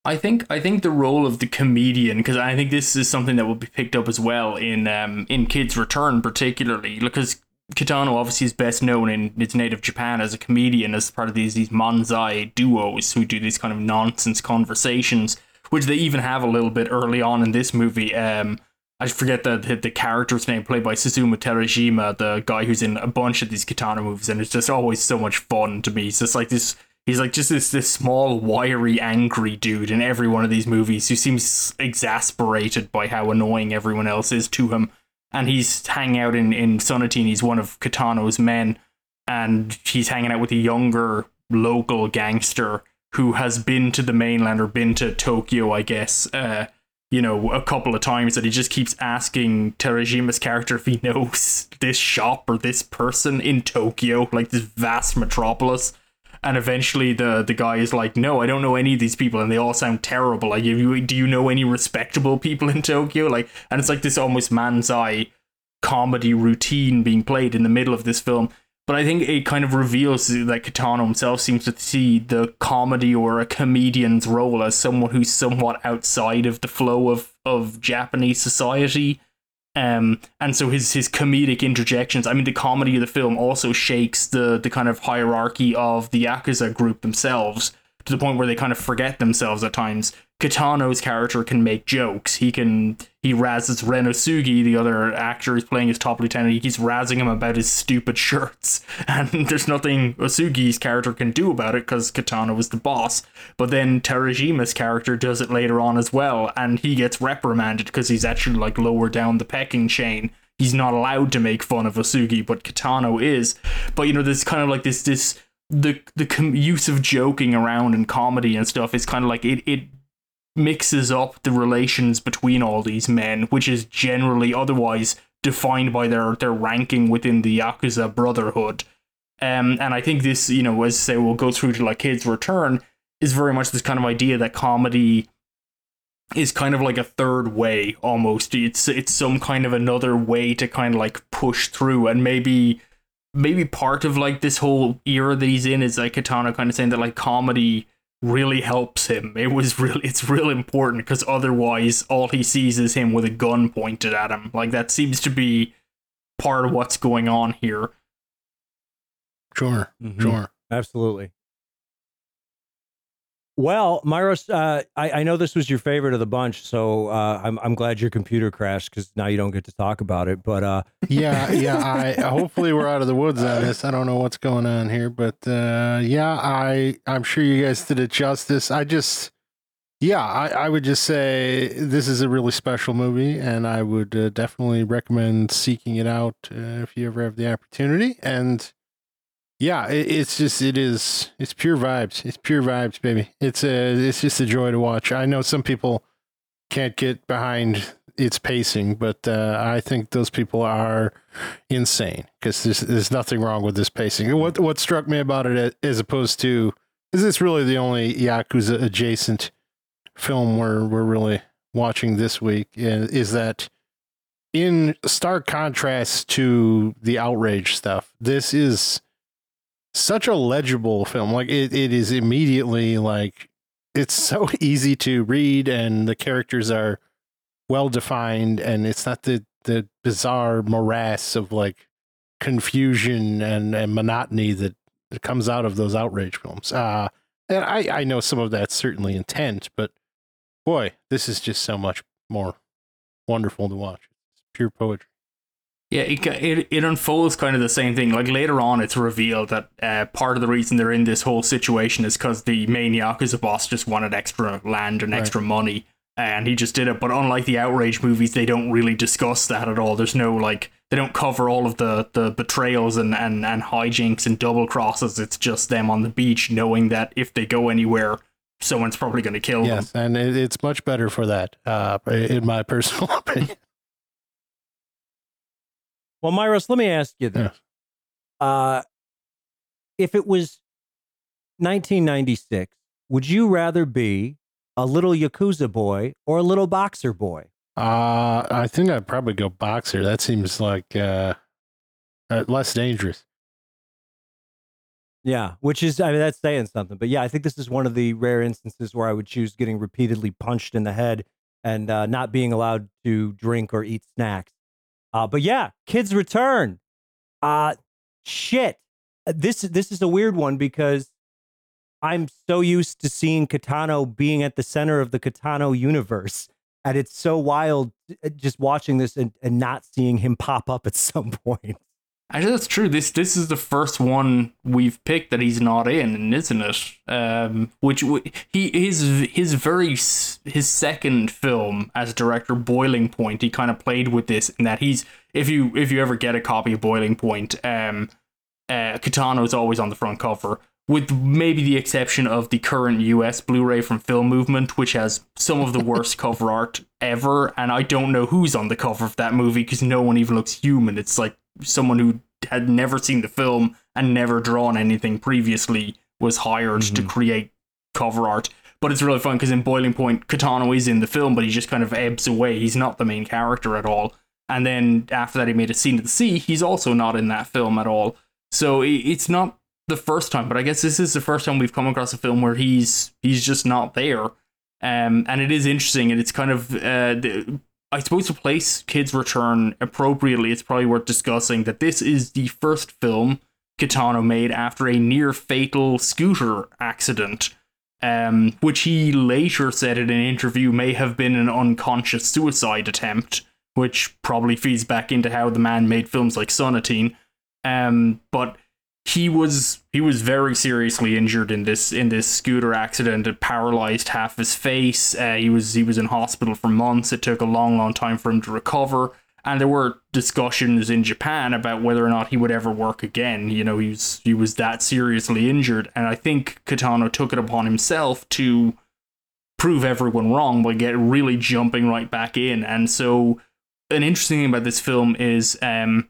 I think I think the role of the comedian because I think this is something that will be picked up as well in um in Kids Return particularly because Kitano obviously is best known in its native Japan as a comedian as part of these these manzai duos who do these kind of nonsense conversations which they even have a little bit early on in this movie um I forget the, the the character's name played by Susumu Terajima the guy who's in a bunch of these Kitano movies and it's just always so much fun to me he's just like this He's like just this this small, wiry, angry dude in every one of these movies who seems exasperated by how annoying everyone else is to him. And he's hanging out in in Sonatine. He's one of Kitano's men, and he's hanging out with a younger local gangster who has been to the mainland or been to Tokyo, I guess. Uh, you know, a couple of times that he just keeps asking Terajima's character if he knows this shop or this person in Tokyo, like this vast metropolis and eventually the the guy is like no i don't know any of these people and they all sound terrible. Like you do you know any respectable people in tokyo? Like and it's like this almost manzai comedy routine being played in the middle of this film. But i think it kind of reveals that kitano himself seems to see the comedy or a comedian's role as someone who's somewhat outside of the flow of of japanese society um, and so his his comedic interjections. I mean, the comedy of the film also shakes the the kind of hierarchy of the yakuza group themselves to the point where they kind of forget themselves at times. Kitano's character can make jokes. He can he razzes Ren Osugi, the other actor who's playing his top lieutenant. He keeps razzing him about his stupid shirts, and there's nothing Osugi's character can do about it because Kitano was the boss. But then Terajima's character does it later on as well, and he gets reprimanded because he's actually like lower down the pecking chain. He's not allowed to make fun of Osugi, but Kitano is. But you know, there's kind of like this this the the use of joking around and comedy and stuff is kind of like it it mixes up the relations between all these men, which is generally otherwise defined by their their ranking within the Yakuza Brotherhood. Um, and I think this, you know, as I say, we'll go through to like Kids Return, is very much this kind of idea that comedy is kind of like a third way almost. It's it's some kind of another way to kind of like push through and maybe maybe part of like this whole era that he's in is like Kitano kind of saying that like comedy really helps him. It was really it's real important because otherwise all he sees is him with a gun pointed at him. Like that seems to be part of what's going on here. Sure, Mhm. sure. Absolutely. Well, Myros, uh, I, I know this was your favorite of the bunch, so uh, I'm I'm glad your computer crashed because now you don't get to talk about it. But uh, Yeah, yeah. I hopefully we're out of the woods on this. I don't know what's going on here, but uh, yeah, I I'm sure you guys did it justice. I just yeah, I, I would just say this is a really special movie, and I would uh, definitely recommend seeking it out uh, if you ever have the opportunity. And yeah, it, it's just it is it's pure vibes. It's pure vibes, baby. It's a it's just a joy to watch. I know some people can't get behind its pacing, but uh, I think those people are insane because there's there's nothing wrong with this pacing. What what struck me about it, uh, as opposed to, is this really the only Yakuza adjacent film we're we're really watching this week? Is, is that in stark contrast to the outrage stuff? This is such a legible film. Like it, it is immediately like it's so easy to read, and the characters are well defined, and it's not the the bizarre morass of like confusion and, and monotony that, that comes out of those outrage films. Uh, and I, I know some of that's certainly intent, but boy, this is just so much more wonderful to watch. It's pure poetry. Yeah, it, it it unfolds kind of the same thing. Like later on, it's revealed that uh, part of the reason they're in this whole situation is because the main yakuza boss just wanted extra land and Right. extra money, and he just did it. But unlike the outrage movies, they don't really discuss that at all. There's no like they don't cover all of the the betrayals and and and hijinks and double crosses. It's just them on the beach knowing that if they go anywhere, someone's probably going to kill them. Yes, and it's much better for that, uh, in my personal opinion. Well, Myros, let me ask you this: Yes. uh, if it was 1996, would you rather be a little yakuza boy or a little boxer boy? Uh, I think I'd probably go boxer. That seems like uh, uh, less dangerous. Yeah, which is I mean that's saying something. But yeah, I think this is one of the rare instances where I would choose getting repeatedly punched in the head and uh, not being allowed to drink or eat snacks. Uh, but yeah, kids return. Uh shit. Uh, This this is a weird one because I'm so used to seeing Kitano being at the center of the Kitano universe. And it's so wild uh, just watching this and, and not seeing him pop up at some point. Actually, that's true. This this is the first one we've picked that he's not in, isn't it? Um, which w- he his his very s- his second film as director, Boiling Point. He kind of played with this in that he's if you if you ever get a copy of Boiling Point, um, uh, Kitano is always on the front cover, with maybe the exception of the current US Blu-ray from Film Movement, which has some of the worst cover art ever. And I don't know who's on the cover of that movie because no one even looks human. It's like someone who had never seen the film and never drawn anything previously was hired to Mhm. create cover art. But it's really fun because in Boiling Point, Kitano is in the film, but he just kind of ebbs away. He's not the main character at all. And then after that, he made a scene at the sea. He's also not in that film at all. So it's not the first time, but I guess this is the first time we've come across a film where he's he's just not there. Um, and it is interesting, and it's kind of uh, the, I suppose to place Kids Return appropriately, it's probably worth discussing that this is the first film Kitano made after a near fatal scooter accident, um, which he later said in an interview may have been an unconscious suicide attempt, which probably feeds back into how the man made films like Sonatine. Um, but he was he was very seriously injured in this in this scooter accident. It paralyzed half his face. Uh, he was he was in hospital for months. It took a long, long time for him to recover. And there were discussions in Japan about whether or not he would ever work again. You know, he was he was that seriously injured, and I think Kitano took it upon himself to prove everyone wrong by get really jumping right back in. And so, an interesting thing about this film is, um,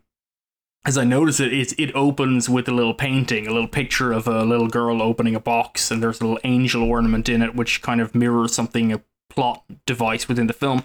as I notice it, it, it opens with a little painting, a little picture of a little girl opening a box, and there's a little angel ornament in it, which kind of mirrors something, a plot device within the film.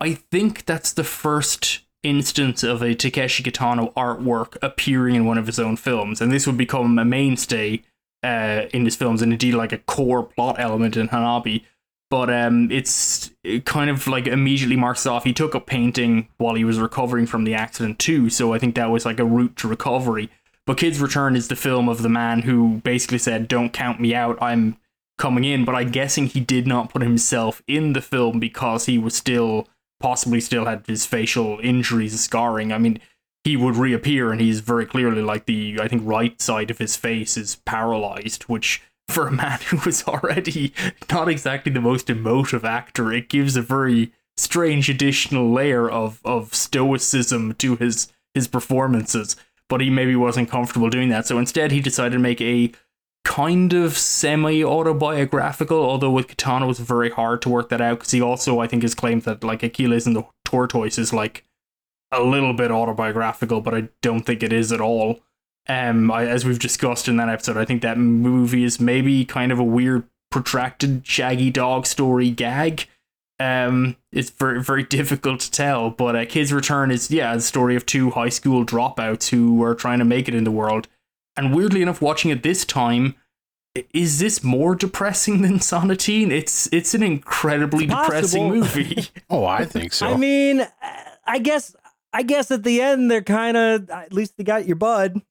I think that's the first instance of a Takeshi Kitano artwork appearing in one of his own films, and this would become a mainstay uh, in his films, and indeed like a core plot element in Hanabi. But um, it's it kind of like immediately marks off. He took up painting while he was recovering from the accident too, so I think that was like a route to recovery. But Kids Return is the film of the man who basically said, "Don't count me out. I'm coming in." But I'm guessing he did not put himself in the film because he was still possibly still had his facial injuries, scarring. I mean, he would reappear, and he's very clearly like the I think right side of his face is paralyzed, which for a man who was already not exactly the most emotive actor, it gives a very strange additional layer of of stoicism to his his performances. But he maybe wasn't comfortable doing that, so instead he decided to make a kind of semi autobiographical. Although with Kitano it was very hard to work that out because he also I think has claimed that like Achilles and the Tortoise is like a little bit autobiographical, but I don't think it is at all. Um, I, as we've discussed in that episode, I think that movie is maybe kind of a weird, protracted Shaggy Dog story gag. Um, it's very very difficult to tell, but uh, Kids Return is yeah the story of two high school dropouts who are trying to make it in the world. And weirdly enough, watching it this time, is this more depressing than Sonatine? It's it's an incredibly It's depressing movie. Oh, I think so. I mean, uh, I guess I guess at the end they're kind of at least they got your bud.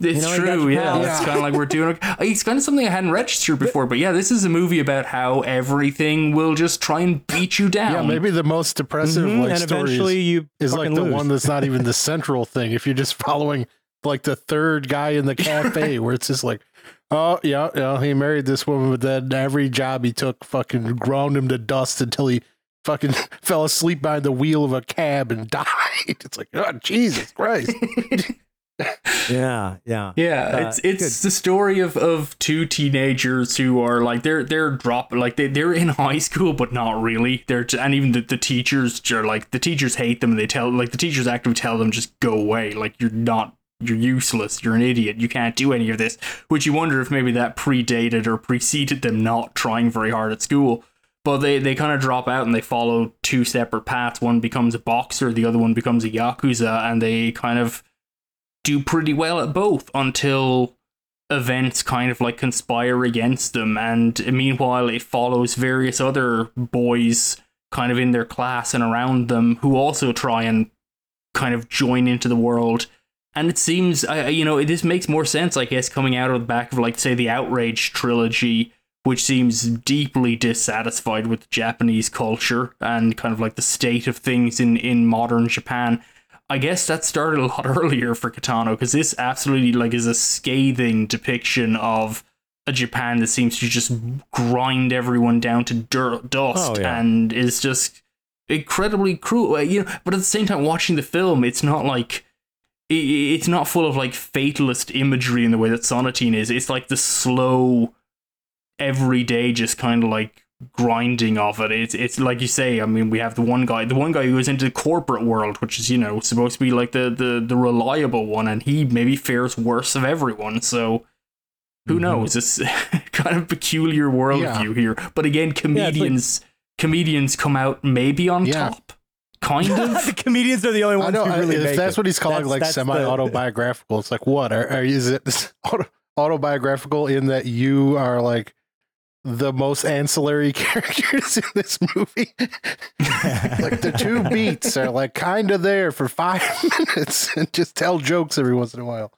It's You know, true, your yeah. It's kind of like we're doing. It's kind of something I hadn't registered before, but yeah, this is a movie about how everything will just try and beat you down. yeah, maybe the most depressive Mhm, like and story eventually is, you is like fucking the lose. one that's not even the central thing. If you're just following like the third guy in the cafe, where it's just like, oh yeah, yeah, he married this woman, but then every job he took fucking ground him to dust until he fucking fell asleep behind the wheel of a cab and died. It's like, oh Jesus Christ. Yeah, yeah. Yeah, Uh, it's it's the story of, of two teenagers who are like they're they're drop like they they're in high school but not really. They're j- and even the, the teachers are like the teachers hate them and they tell like the teachers actively tell them just go away. Like you're not you're useless. You're an idiot. You can't do any of this. Which you wonder if maybe that predated or preceded them not trying very hard at school. But they, they kind of drop out and they follow two separate paths. One becomes a boxer, the other one becomes a yakuza, and they kind of do pretty well at both until events kind of like conspire against them. And uh, meanwhile it follows various other boys kind of in their class and around them who also try and kind of join into the world. And it seems you know this makes more sense i guess coming out of the back of like say the outrage trilogy which seems deeply dissatisfied with japanese culture and kind of like the state of things in in modern japan I guess that started a lot earlier for Kitano because this absolutely like is a scathing depiction of a Japan that seems to just grind everyone down to dirt, dust Oh, yeah. and is just incredibly cruel. Uh, You know, but at the same time, watching the film, it's not like it's not full of like fatalist imagery in the way that Sonatine is. It's like the slow, everyday, just kind of like grinding of it. It's it's like you say. I mean, we have the one guy, the one guy who goes into the corporate world, which is you know supposed to be like the the the reliable one, and he maybe fares worse of everyone. So. Who Mhm. knows? It's kind of peculiar worldview here. But again, like- comedians comedians come out maybe on Yeah. top. Kind of. the comedians are the only I ones know who really if make that's it. what he's calling That's- like that's semi autobiographical. It's like what are, are is it auto, autobiographical in that you are like the most ancillary characters in this movie? like the two beats are like kind of there for five minutes and just tell jokes every once in a while.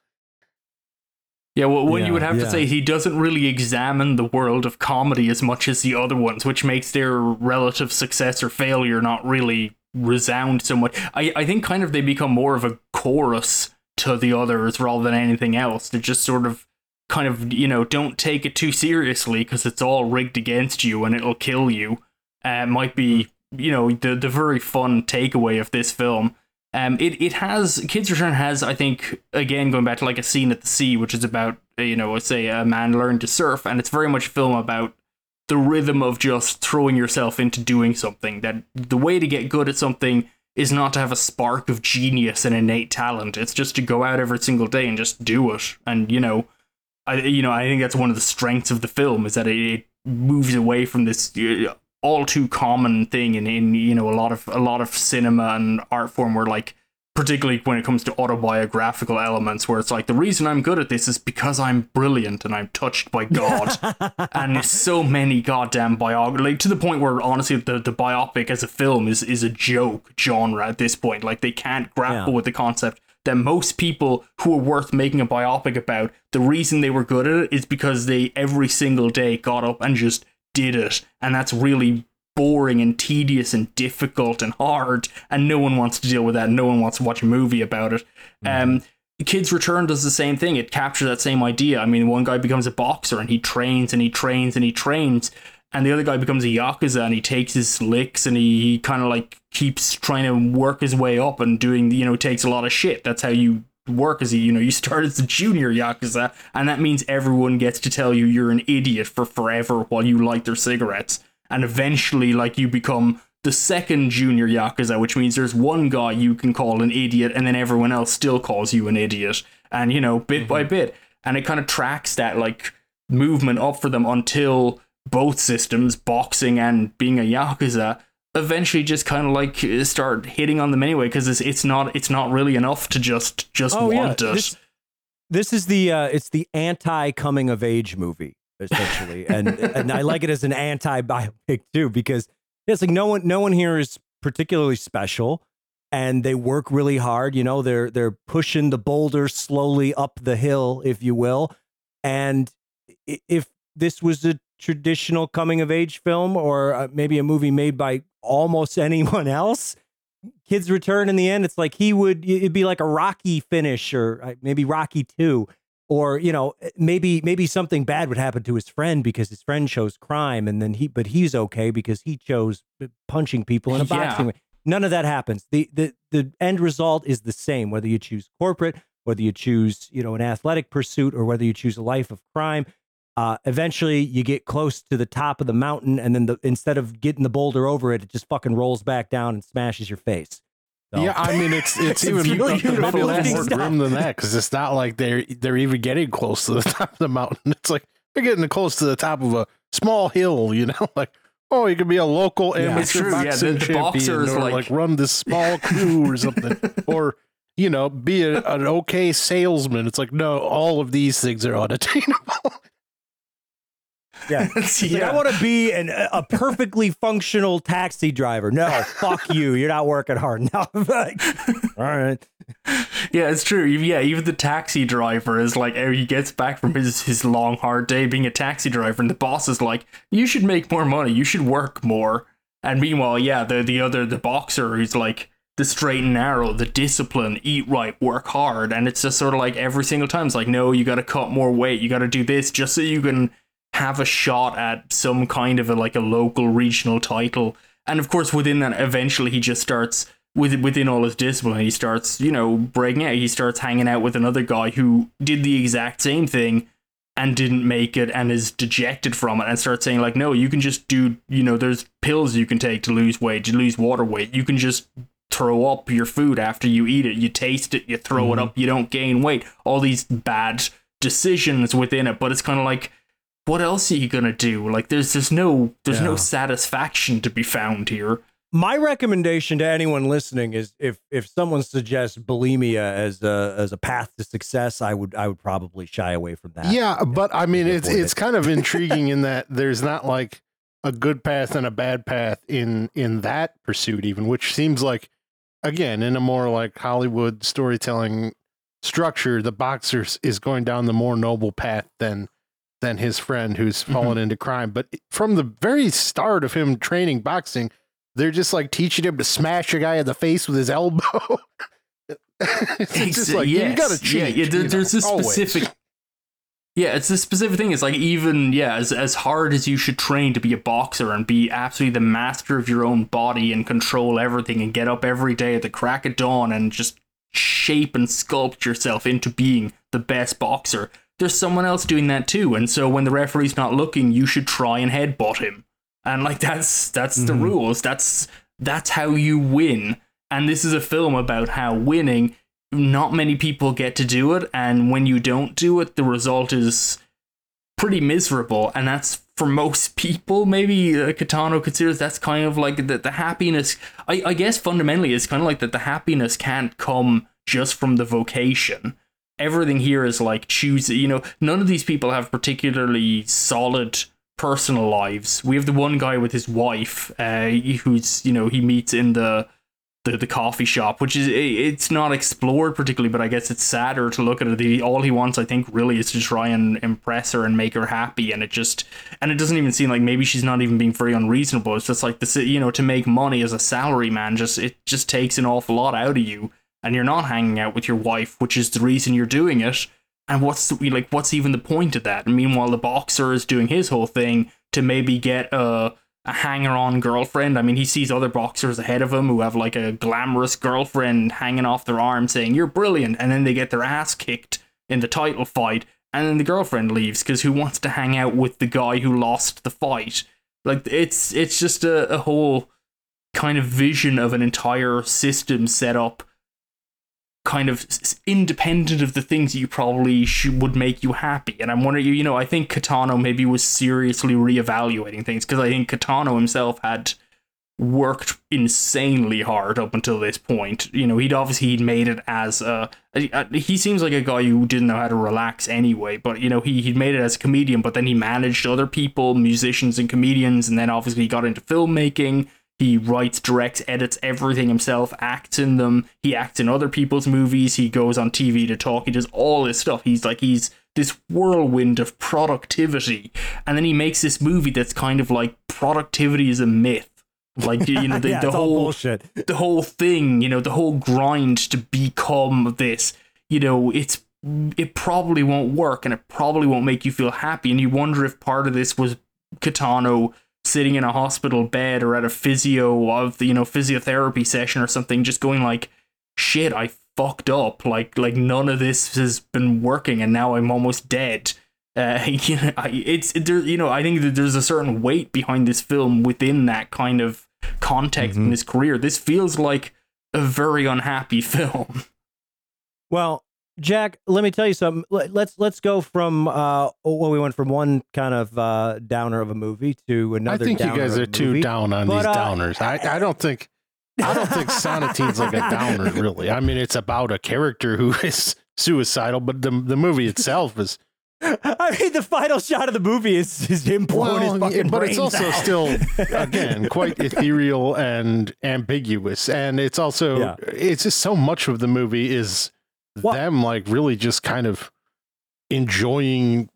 Yeah, well, what Yeah, you would have yeah. to say, he doesn't really examine the world of comedy as much as the other ones, which makes their relative success or failure not really resound so much. I, I think kind of they become more of a chorus to the others rather than anything else. They're just sort of kind of, you know, don't take it too seriously because it's all rigged against you and it'll kill you. Uh, might be, you know, the, the very fun takeaway of this film. Um, it, it has Kids Return has I think again going back to like a scene at the sea, which is about you know say a man learned to surf, and it's very much a film about the rhythm of just throwing yourself into doing something. That the way to get good at something is not to have a spark of genius and innate talent. It's just to go out every single day and just do it. And you know, I you know I think that's one of the strengths of the film is that it, moves away from this uh, all too common thing in, in you know a lot of a lot of cinema and art form where like particularly when it comes to autobiographical elements where it's like the reason I'm good at this is because I'm brilliant and I'm touched by God and so many goddamn biography like to the point where honestly the, the biopic as a film is is a joke genre at this point like they can't grapple Yeah. with the concept that most people who are worth making a biopic about. The reason they were good at it is because they every single day got up and just did it. And that's really boring and tedious and difficult and hard. And no one wants to deal with that. No one wants to watch a movie about it. Um kids return does the same thing. It captures that same idea. I mean one guy becomes a boxer and he trains and he trains and he trains and the other guy becomes a yakuza and he takes his licks and he, he kind of like keeps trying to work his way up and doing you know takes a lot of shit. That's how you work as a you know you start as a junior yakuza and that means everyone gets to tell you you're an idiot for forever while you light their cigarettes. And eventually like you become the second junior yakuza which means there's one guy you can call an idiot and then everyone else still calls you an idiot. And you know bit by mm-hmm. bit. And it kind of tracks that like movement up for them until both systems boxing and being a yakuza eventually just kind of like start hitting on them anyway because it's, it's not it's not really enough to just just Oh, yeah. want it This, this is the uh, it's the anti coming of age movie essentially, and and I like it as an anti biopic too because it's like no one no one here is particularly special, and they work really hard. You know, they're they're pushing the boulder slowly up the hill, if you will, and if this was a traditional coming of age film or uh, maybe a movie made by almost anyone else kids return in the end it's like he would it'd be like a rocky finish or uh, maybe rocky 2 or you know eh, maybe maybe something bad would happen to his friend because his friend chose crime and then he but he's okay because he chose uh, punching people in a Yeah. boxing ring. none of that happens the the the end result is the same whether you choose corporate whether you choose you know an athletic pursuit or whether you choose a life of crime uh, eventually you get close to the top of the mountain and then the, instead of getting the boulder over it it just fucking rolls back down and smashes your face So- Yeah, I mean it's it's, It's even really maybe a little more stuff. grim than that because it's not like they're they're even getting close to the top of the mountain. It's like they're getting close to the top of a small hill. You know, like oh, you could be a local Yeah. amateur It's yeah, boxing the- the champion boxer or like- like run this small crew or something, or you know, be a, an okay salesman. It's like no, all of these things are unattainable. Yeah like, I want to be an, a perfectly functional taxi driver. No, fuck you. You're not working hard enough. Like, all right. Yeah, it's true. Yeah, even the taxi driver is like, oh, he gets back from his, his long, hard day being a taxi driver, and the boss is like, you should make more money. You should work more. And meanwhile, yeah, the, the other, the boxer, who's like, the straight and narrow, the discipline, eat right, work hard. And it's just sort of like every single time, it's like, no, you got to cut more weight. You got to do this just so you can have a shot at some kind of a, like a local regional title. And of course, within that, eventually he just starts with within all his discipline. He starts, you know, breaking out. He starts hanging out with another guy who did the exact same thing and didn't make it and is dejected from it and starts saying like, no, you can just do, you know, there's pills you can take to lose weight, to lose water weight. You can just throw up your food after you eat it. You taste it, you throw it mm-hmm. up, you don't gain weight. All these bad decisions within it, but it's kind of like what else are you gonna do? Like there's there's no there's no satisfaction to be found here. My recommendation to anyone listening is if if someone suggests bulimia as a as a path to success, I would I would probably shy away from that. Yeah, but I mean, it's avoid it's it. kind of intriguing in that there's not like a good path and a bad path in in that pursuit, even which seems like again in a more like Hollywood storytelling structure, the boxer is going down the more noble path than than his friend who's mm-hmm. fallen into crime. But from the very start of him training boxing, they're just like teaching him to smash a guy in the face with his elbow. it's just like you gotta cheat. Yeah, yeah there, there's know, this always. specific. Yeah, it's a specific thing. It's like even yeah, as as hard as you should train to be a boxer and be absolutely the master of your own body and control everything and get up every day at the crack of dawn and just shape and sculpt yourself into being the best boxer. There's someone else doing that too, and so when the referee's not looking, you should try and headbutt him. And like that's that's the Mhm. rules. That's that's how you win. And this is a film about how winning not many people get to do it and when you don't do it the result is pretty miserable and that's for most people, maybe uh, Kitano considers that's kind of like the, the happiness. I, I guess fundamentally, it's kind of like that the happiness can't come just from the vocation. Everything here is like choose. You know, none of these people have particularly solid personal lives. We have the one guy with his wife, uh, who's you know he meets in the the, the coffee shop, which is it's not explored particularly, but I guess it's sadder to look at it. All he wants, I think, really is to try and impress her and make her happy, and it just and it doesn't even seem like maybe she's not even being very unreasonable. It's just like the you know to make money as a salary man, just it just takes an awful lot out of you, and you're not hanging out with your wife, which is the reason you're doing it. And what's the, like what's even the point of that? And meanwhile, the boxer is doing his whole thing to maybe get a a hanger on girlfriend. I mean, he sees other boxers ahead of him who have like a glamorous girlfriend hanging off their arm saying, You're brilliant. And then they get their ass kicked in the title fight. And then the girlfriend leaves because who wants to hang out with the guy who lost the fight? Like, it's, it's just a, a whole kind of vision of an entire system set up kind of independent of the things you probably should, would make you happy. And I'm wondering, you know, I think Kitano maybe was seriously reevaluating things because I think Kitano himself had worked insanely hard up until this point. You know, he'd obviously he'd made it as a, a, he seems like a guy who didn't know how to relax anyway, but you know, he he'd made it as a comedian, but then he managed other people, musicians and comedians, and then obviously he got into filmmaking he writes, directs, edits everything himself, acts in them. He acts in other people's movies. He goes on TV to talk. He does all this stuff. He's like, he's this whirlwind of productivity. And then he makes this movie that's kind of like productivity is a myth. Like you know the, yeah, the whole the whole thing, you know, the whole grind to become this, you know, it's it probably won't work and it probably won't make you feel happy. And you wonder if part of this was Kitano sitting in a hospital bed or at a physio of the you know physiotherapy session or something just going like shit i fucked up like like none of this has been working and now i'm almost dead uh, you know, I, it's there. You know, I think that there's a certain weight behind this film within that kind of context Mhm. in his career. This feels like a very unhappy film. Well, Jack, let me tell you something. Let- Let's let's go from uh well, we went from one kind of uh downer of a movie to another. I think you guys are too movie. down on But, these uh, downers. I, I don't think I don't think Sonatine's like a downer, really. I mean, it's about a character who is suicidal, but the the movie itself is I mean, the final shot of the movie is, is him blowing his fucking but it's also out. still again quite ethereal and ambiguous, and it's also Yeah. it's just so much of the movie is Well- them like really just kind of enjoying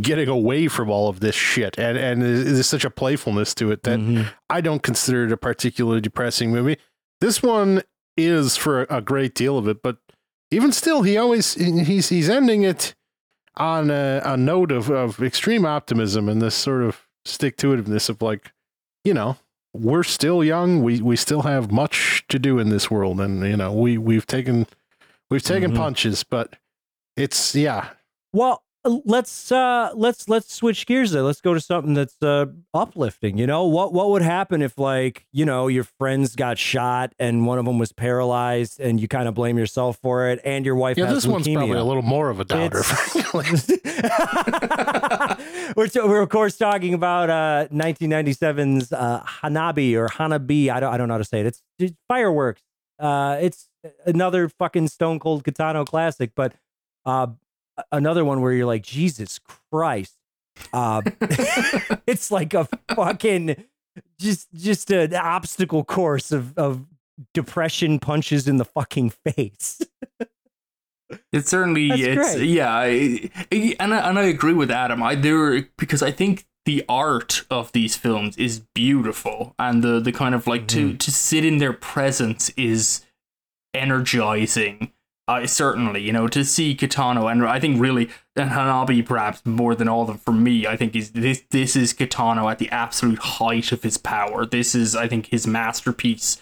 getting away from all of this shit, and and there's such a playfulness to it that Mhm. I don't consider it a particularly depressing movie. This one is for a great deal of it, but even still, he always he's he's ending it on a, a note of, of extreme optimism and this sort of stick to itiveness of like, you know, we're still young. We we still have much to do in this world, and you know, we we've taken we've taken Mhm. punches, but it's yeah. Well, let's uh let's let's switch gears there. Let's go to something that's uh uplifting. You know, what what would happen if like, you know, your friends got shot and one of them was paralyzed and you kind of blame yourself for it and your wife Yeah, this one's probably a little more of a. It's- we're, t- we're of course talking about uh 1997's uh Hanabi or Hanabi. I don't I don't know how to say it. It's, it's fireworks. Uh it's another fucking Stone Cold Kitano classic, but uh another one where you're like Jesus Christ. Uh it's like a fucking just just an obstacle course of of depression punches in the fucking face. It certainly, That's it's great. yeah, I, and I, and I agree with Adam. I there because I think the art of these films is beautiful, and the the kind of like to to sit in their presence is energizing. Uh, certainly, you know, to see Kitano, and I think really, and Hanabi perhaps more than all of them for me, I think is this this is Kitano at the absolute height of his power. This is, I think, his masterpiece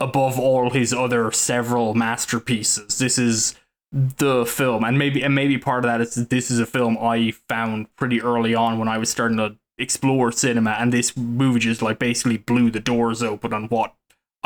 above all his other several masterpieces. This is the film, and maybe and maybe part of that is this is a film I found pretty early on when I was starting to explore cinema, and this movie just like basically blew the doors open on what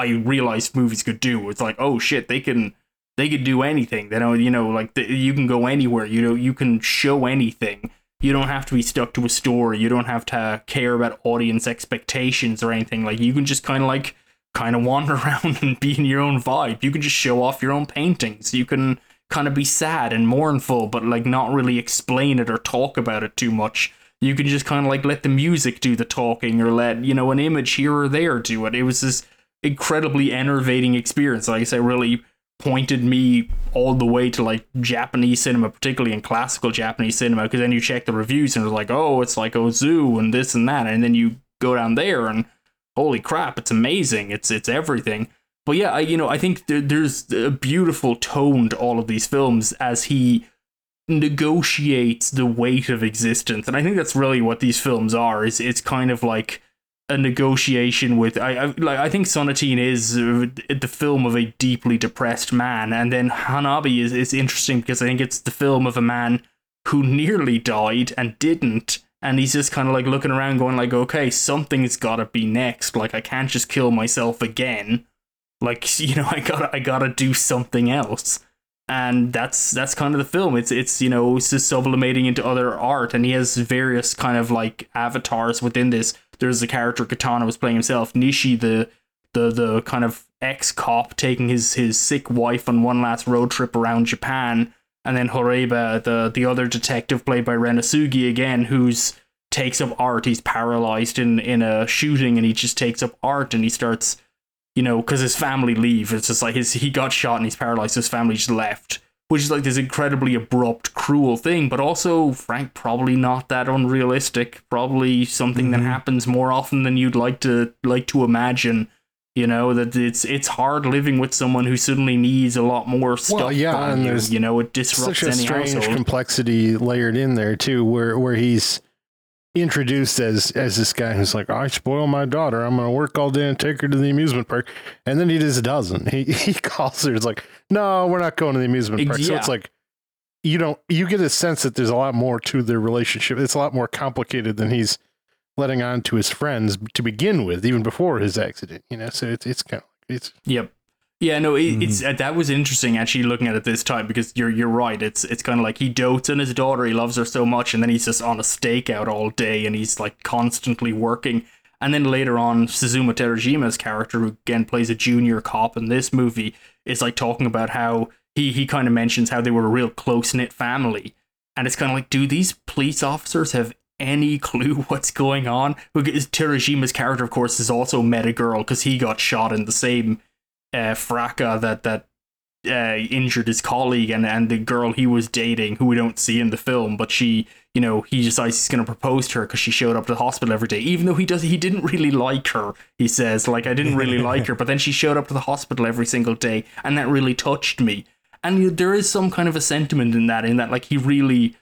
I realized movies could do. It's like, oh shit, they can they could do anything. They know, you know, like the, you can go anywhere. You know, you can show anything. You don't have to be stuck to a story. You don't have to care about audience expectations or anything. Like you can just kind of like kind of wander around and be in your own vibe. You can just show off your own paintings. You can kind of be sad and mournful, but like not really explain it or talk about it too much. You can just kind of like let the music do the talking or let, you know, an image here or there do it. It was this incredibly enervating experience. Like I say, really pointed me all the way to like Japanese cinema, particularly in classical Japanese cinema, because then you check the reviews and it's like, oh, it's like Ozu and this and that, and then you go down there and holy crap, it's amazing. It's it's everything. But yeah, I, you know, I think there, there's a beautiful tone to all of these films as he negotiates the weight of existence, and I think that's really what these films are. Is it's kind of like a negotiation with I, I like I think Sonatine is the film of a deeply depressed man, and then Hanabi is is interesting because I think it's the film of a man who nearly died and didn't, and he's just kind of like looking around, going like, okay, something's got to be next. Like I can't just kill myself again. Like you know, I gotta I gotta do something else. And that's that's kind of the film. It's it's you know it's just sublimating into other art, and he has various kind of like avatars within this there's the character Kitano was playing himself. Nishi, the the the kind of ex cop, taking his his sick wife on one last road trip around Japan, and then Horibe, the the other detective played by Ren Osugi again, who's takes up art. He's paralyzed in in a shooting, and he just takes up art, and he starts, you know, because his family leave. It's just like his he got shot and he's paralyzed. his family just left which is like this incredibly abrupt, cruel thing, but also, Frank, probably not that unrealistic. Probably something mm-hmm. that happens more often than you'd like to like to imagine. You know that it's it's hard living with someone who suddenly needs a lot more stuff. Well, yeah, and you. there's you know it disrupts such a strange household. complexity layered in there too, where where he's introduced as as this guy who's like, I spoil my daughter. I'm gonna work all day and take her to the amusement park, and then he just doesn't. He he calls her. It's like, no, we're not going to the amusement park. Yeah. So it's like you don't you get a sense that there's a lot more to their relationship. It's a lot more complicated than he's letting on to his friends to begin with, even before his accident. You know, so it's it's kind of it's yep. Yeah, no, it, it's uh, that was interesting actually looking at it this time because you're you're right. It's it's kind of like he dotes on his daughter, he loves her so much, and then he's just on a stakeout all day, and he's like constantly working. And then later on, Susumu Terajima's character, who again plays a junior cop in this movie, is like talking about how he he kind of mentions how they were a real close knit family, and it's kind of like, do these police officers have any clue what's going on? Because Terajima's character, of course, is also met a girl because he got shot in the same uh, fracas that that uh, injured his colleague and and the girl he was dating, who we don't see in the film, but she, you know, he decides he's going to propose to her because she showed up to the hospital every day, even though he does he didn't really like her. He says like I didn't really like her, but then she showed up to the hospital every single day, and that really touched me. And there is some kind of a sentiment in that, in that like he really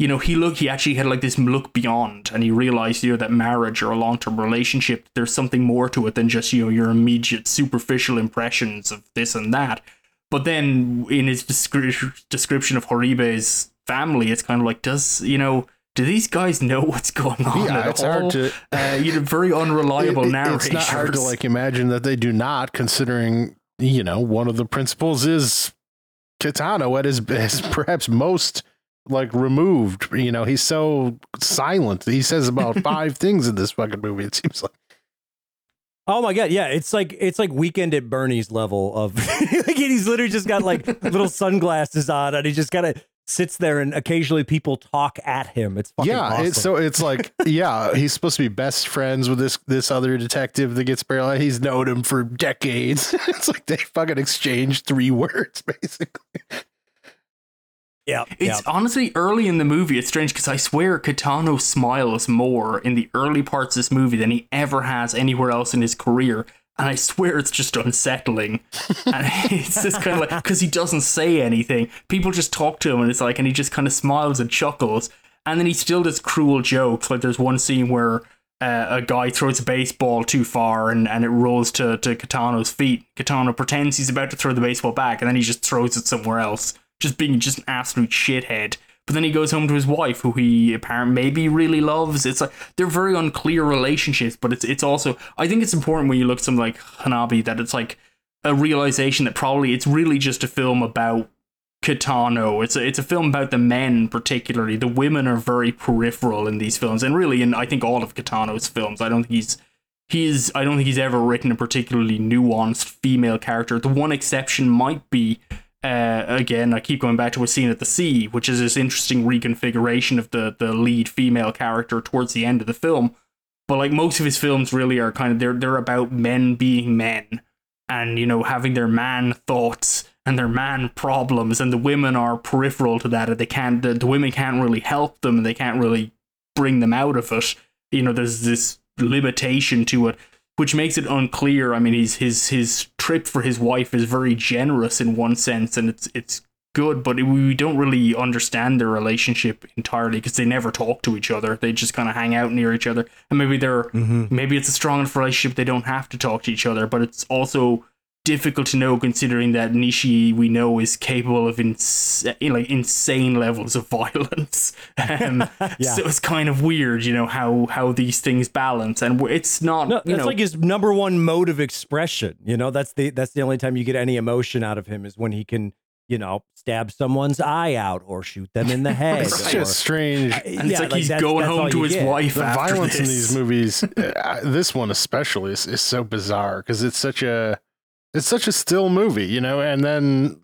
you know, he look he actually had like this look beyond and he realized, you know, that marriage or a long term relationship, there's something more to it than just, you know, your immediate superficial impressions of this and that. But then in his descri- description of Horibe's family, it's kind of like, does, you know, do these guys know what's going on yeah, at it's all? Hard to, uh, you know, very unreliable it, it, It's not hard to like imagine that they do not, considering, you know, one of the principles is Kitano at his best, perhaps most like removed. You know, he's so silent. He says about five things in this fucking movie. It seems like. Oh my god, yeah, it's like it's like Weekend at Bernie's level of like he's literally just got like little sunglasses on and he just kind of sits there and occasionally people talk at him. It's fucking yeah. Awesome. It's, so it's like yeah, he's supposed to be best friends with this this other detective that gets paralyzed. He's known him for decades. it's like they fucking exchange three words basically. Yeah, it's honestly early in the movie. It's strange because I swear Kitano smiles more in the early parts of this movie than he ever has anywhere else in his career, and I swear it's just unsettling. and it's just kind of like because he doesn't say anything. People just talk to him, and it's like, and he just kind of smiles and chuckles, and then he still does cruel jokes. Like there's one scene where. Uh, a guy throws a baseball too far and, and it rolls to, to Kitano's feet. Kitano pretends he's about to throw the baseball back and then he just throws it somewhere else just being just an absolute shithead. But then he goes home to his wife, who he apparently maybe really loves. It's like they're very unclear relationships, but it's it's also I think it's important when you look at something like Hanabi that it's like a realization that probably it's really just a film about Kitano. It's a, it's a film about the men, particularly. The women are very peripheral in these films, and really, in I think all of Kitano's films. I don't think he's he's I don't think he's ever written a particularly nuanced female character. The one exception might be. Uh, again, I keep going back to a scene at the sea, which is this interesting reconfiguration of the the lead female character towards the end of the film. But like most of his films, really are kind of they're they're about men being men, and you know having their man thoughts and their man problems, and the women are peripheral to that, and they can't the, the women can't really help them, and they can't really bring them out of it. You know, there's this limitation to it, which makes it unclear. I mean, his his his trip for his wife is very generous in one sense, and it's it's good, but we don't really understand their relationship entirely because they never talk to each other. They just kind of hang out near each other, and maybe they're Mm-hmm. maybe it's a strong enough relationship they don't have to talk to each other. But it's also difficult to know considering that Nishi we know is capable of ins- like insane levels of violence. Um, Yeah. So it's kind of weird, you know, how how these things balance, and it's not. No, you that's know, like his number one mode of expression. You know, that's the that's the only time you get any emotion out of him is when he can, you know, stab someone's eye out or shoot them in the head. It's or- just strange. and it's like like he's that's- going that's home to his get. wife. the after violence in these movies, uh, this one especially, is, is so bizarre because it's such a it's such a still movie, you know. And then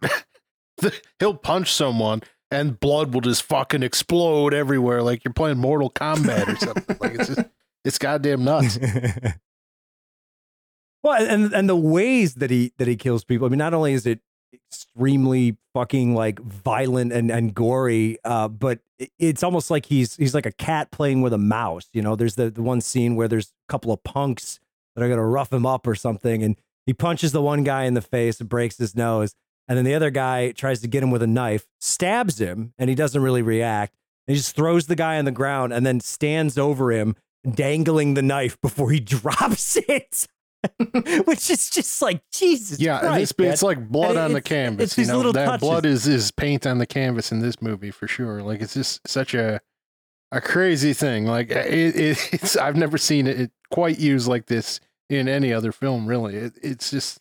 he'll punch someone, and blood will just fucking explode everywhere, like you're playing Mortal Kombat or something. like it's just, it's goddamn nuts. well, and and the ways that he that he kills people. I mean, not only is it extremely fucking like violent and and gory, uh, but it's almost like he's he's like a cat playing with a mouse. You know, there's the the one scene where there's a couple of punks that are gonna rough him up or something, and he punches the one guy in the face and breaks his nose. And then the other guy tries to get him with a knife, stabs him, and he doesn't really react. And he just throws the guy on the ground and then stands over him, dangling the knife before he drops it. Which is just like Jesus. Yeah, and this it's like blood And on the canvas. it's you these know, little that touches. blood is is paint on the canvas in this movie for sure. Like it's just such a a crazy thing. Like it, it, it's I've never seen it, quite used like this in any other film. Really, it, it's just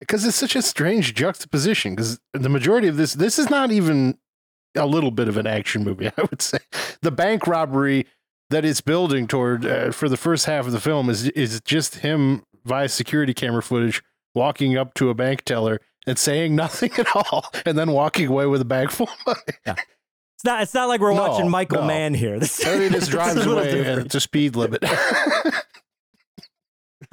because it's such a strange juxtaposition. Because the majority of this, this is not even a little bit of an action movie. I would say the bank robbery that it's building toward uh, for the first half of the film is is just him via security camera footage walking up to a bank teller and saying nothing at all, and then walking away with a bag full of money. It's not. It's not like we're No, watching Michael no. Mann here. This, And he this just drives a away at the speed limit.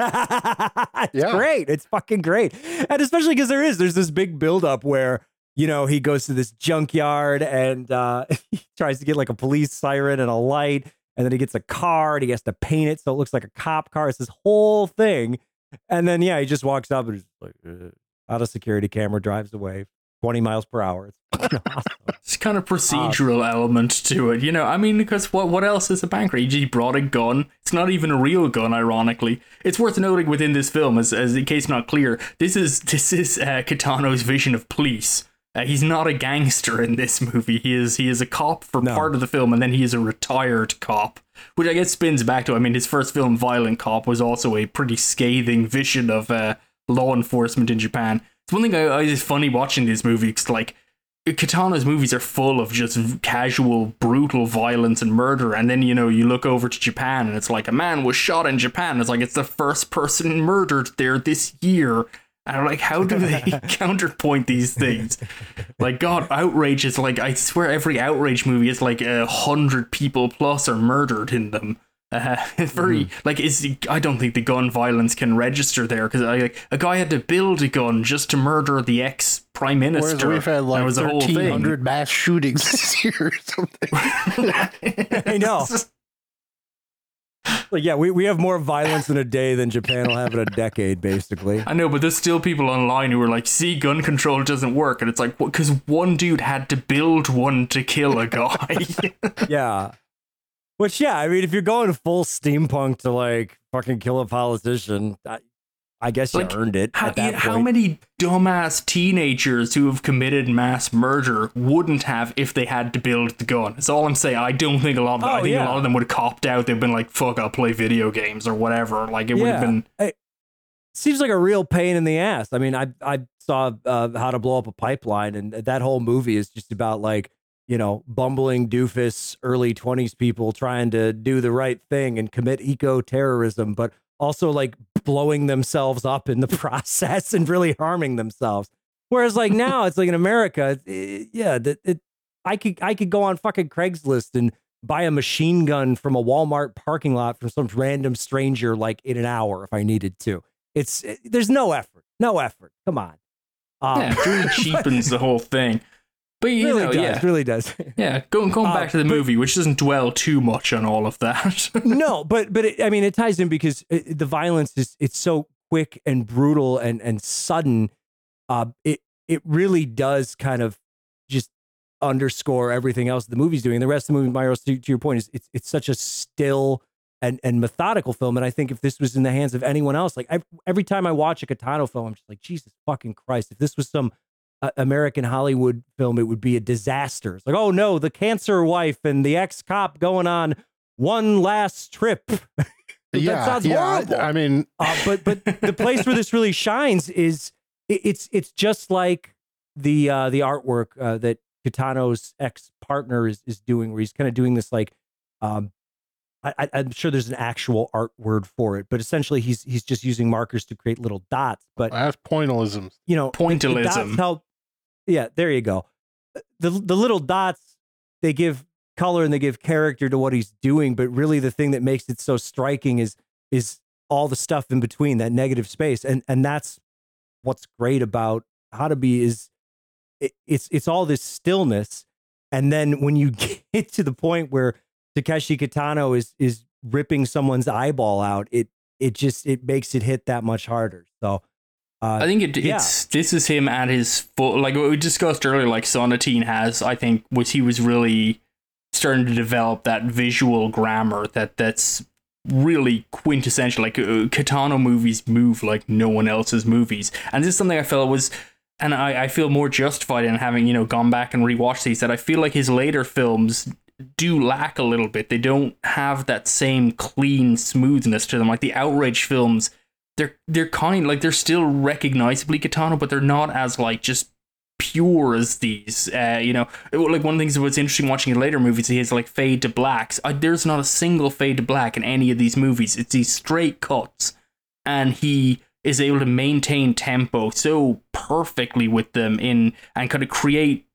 it's Yeah. great. It's fucking great. And especially because there is, there's this big buildup where, you know, he goes to this junkyard and uh, he tries to get like a police siren and a light. And then he gets a car and he has to paint it so it looks like a cop car. It's this whole thing. And then, yeah, he just walks up and is like, uh, out of security camera, drives away 20 miles per hour. It's awesome. It's kind of procedural element to it, you know. I mean, because what what else is a bank robbery? He brought a gun. It's not even a real gun, ironically. It's worth noting within this film, as, as in case not clear, this is this is uh, Kitano's vision of police. Uh, he's not a gangster in this movie. He is he is a cop for No. part of the film, and then he is a retired cop, which I guess spins back to. I mean, his first film, Violent Cop, was also a pretty scathing vision of uh, law enforcement in Japan. It's one thing I, I is funny watching these movies. like Kitano's movies are full of just casual, brutal violence and murder, and then you know you look over to Japan and it's like a man was shot in Japan. It's like it's the first person murdered there this year. And I'm like, how do they counterpoint these things? Like, God, outrage is like I swear every outrage movie is like a hundred people plus are murdered in them. Uh, it's very like is I don't think the gun violence can register there because like a guy had to build a gun just to murder the ex prime Whereas minister. we've had like was the whole thing. thirteen hundred mass shootings this year or something. I know. Like, yeah, we, we have more violence in a day than Japan will have in a decade, basically. I know, but there's still people online who are like, "See, gun control doesn't work," and it's like, because one dude had to build one to kill a guy. Yeah. Which, yeah, I mean, if you're going full steampunk to like fucking kill a politician, I, I guess you Like, earned it. how, how many dumbass teenagers who have committed mass murder wouldn't have if they had to build the gun? That's all I'm saying. I don't think a lot of them, I Oh, think yeah. a lot of them would have copped out. They've been like, "Fuck, I'll play video games or whatever." Like it would have been. I- seems like a real pain in the ass. I mean, I I saw uh, How to Blow Up a Pipeline, and that whole movie is just about like you know bumbling doofus early twenties people trying to do the right thing and commit eco terrorism, but also like blowing themselves up in the process and really harming themselves. Whereas like now, it's like in America, it, yeah, that it, I could I could go on fucking Craigslist and buy a machine gun from a Walmart parking lot from some random stranger like in an hour if I needed to. It's it, there's no effort, no effort. Come on. Um, yeah, it really cheapens the whole thing. But you really know, does, yeah, really does. yeah. Going going uh, back to the but, movie, which doesn't dwell too much on all of that. no, but but it, I mean, it ties in because it, the violence is it's so quick and brutal and and sudden. Uh, it it really does kind of just underscore everything else the movie's doing. The rest of the movie, Myros, to, to your point, is it's it's such a still and and methodical film. And I think if this was in the hands of anyone else, like I, every time I watch a Kitano film, I'm just like, Jesus fucking Christ! If this was some uh, American Hollywood film, it would be a disaster. It's like, oh no, the cancer wife and the ex cop going on one last trip. yeah, sounds yeah. Horrible. I mean, uh, but but the place where this really shines is it, it's it's just like the uh, the artwork uh, that Kitano's ex partner is is doing, where he's kind of doing this like, um, I, am sure there's an actual art word for it, but essentially he's he's just using markers to create little dots. But that's pointillism. You know, pointillism. Help. Yeah, there you go. Uh, the the little dots they give color and they give character to what he's doing, but really the thing that makes it so striking is is all the stuff in between that negative space, and and that's what's great about Hanabi is it, it's it's all this stillness, and then when you get to the point where Takeshi Kitano is is ripping someone's eyeball out, it it just it makes it hit that much harder. So. Uh, I think it, yeah. it's this is him at his full like what we discussed earlier. Like Sonatine has, I think, was he was really starting to develop that visual grammar that that's really quintessential. Like uh, Kitano movies move like no one else's movies, and this is something I felt was and I, I feel more justified in having you know gone back and rewatched these that I feel like his later films do lack a little bit. They don't have that same clean smoothness to them. Like the outrage films, they're they're kind like they're still recognizably Kitano, but they're not as like just pure as these. Uh, you know, like one of the things that's interesting watching later movies, has like fade to blacks. I, there's not a single fade to black in any of these movies. It's these straight cuts, and he is able to maintain tempo so perfectly with them in and kind of create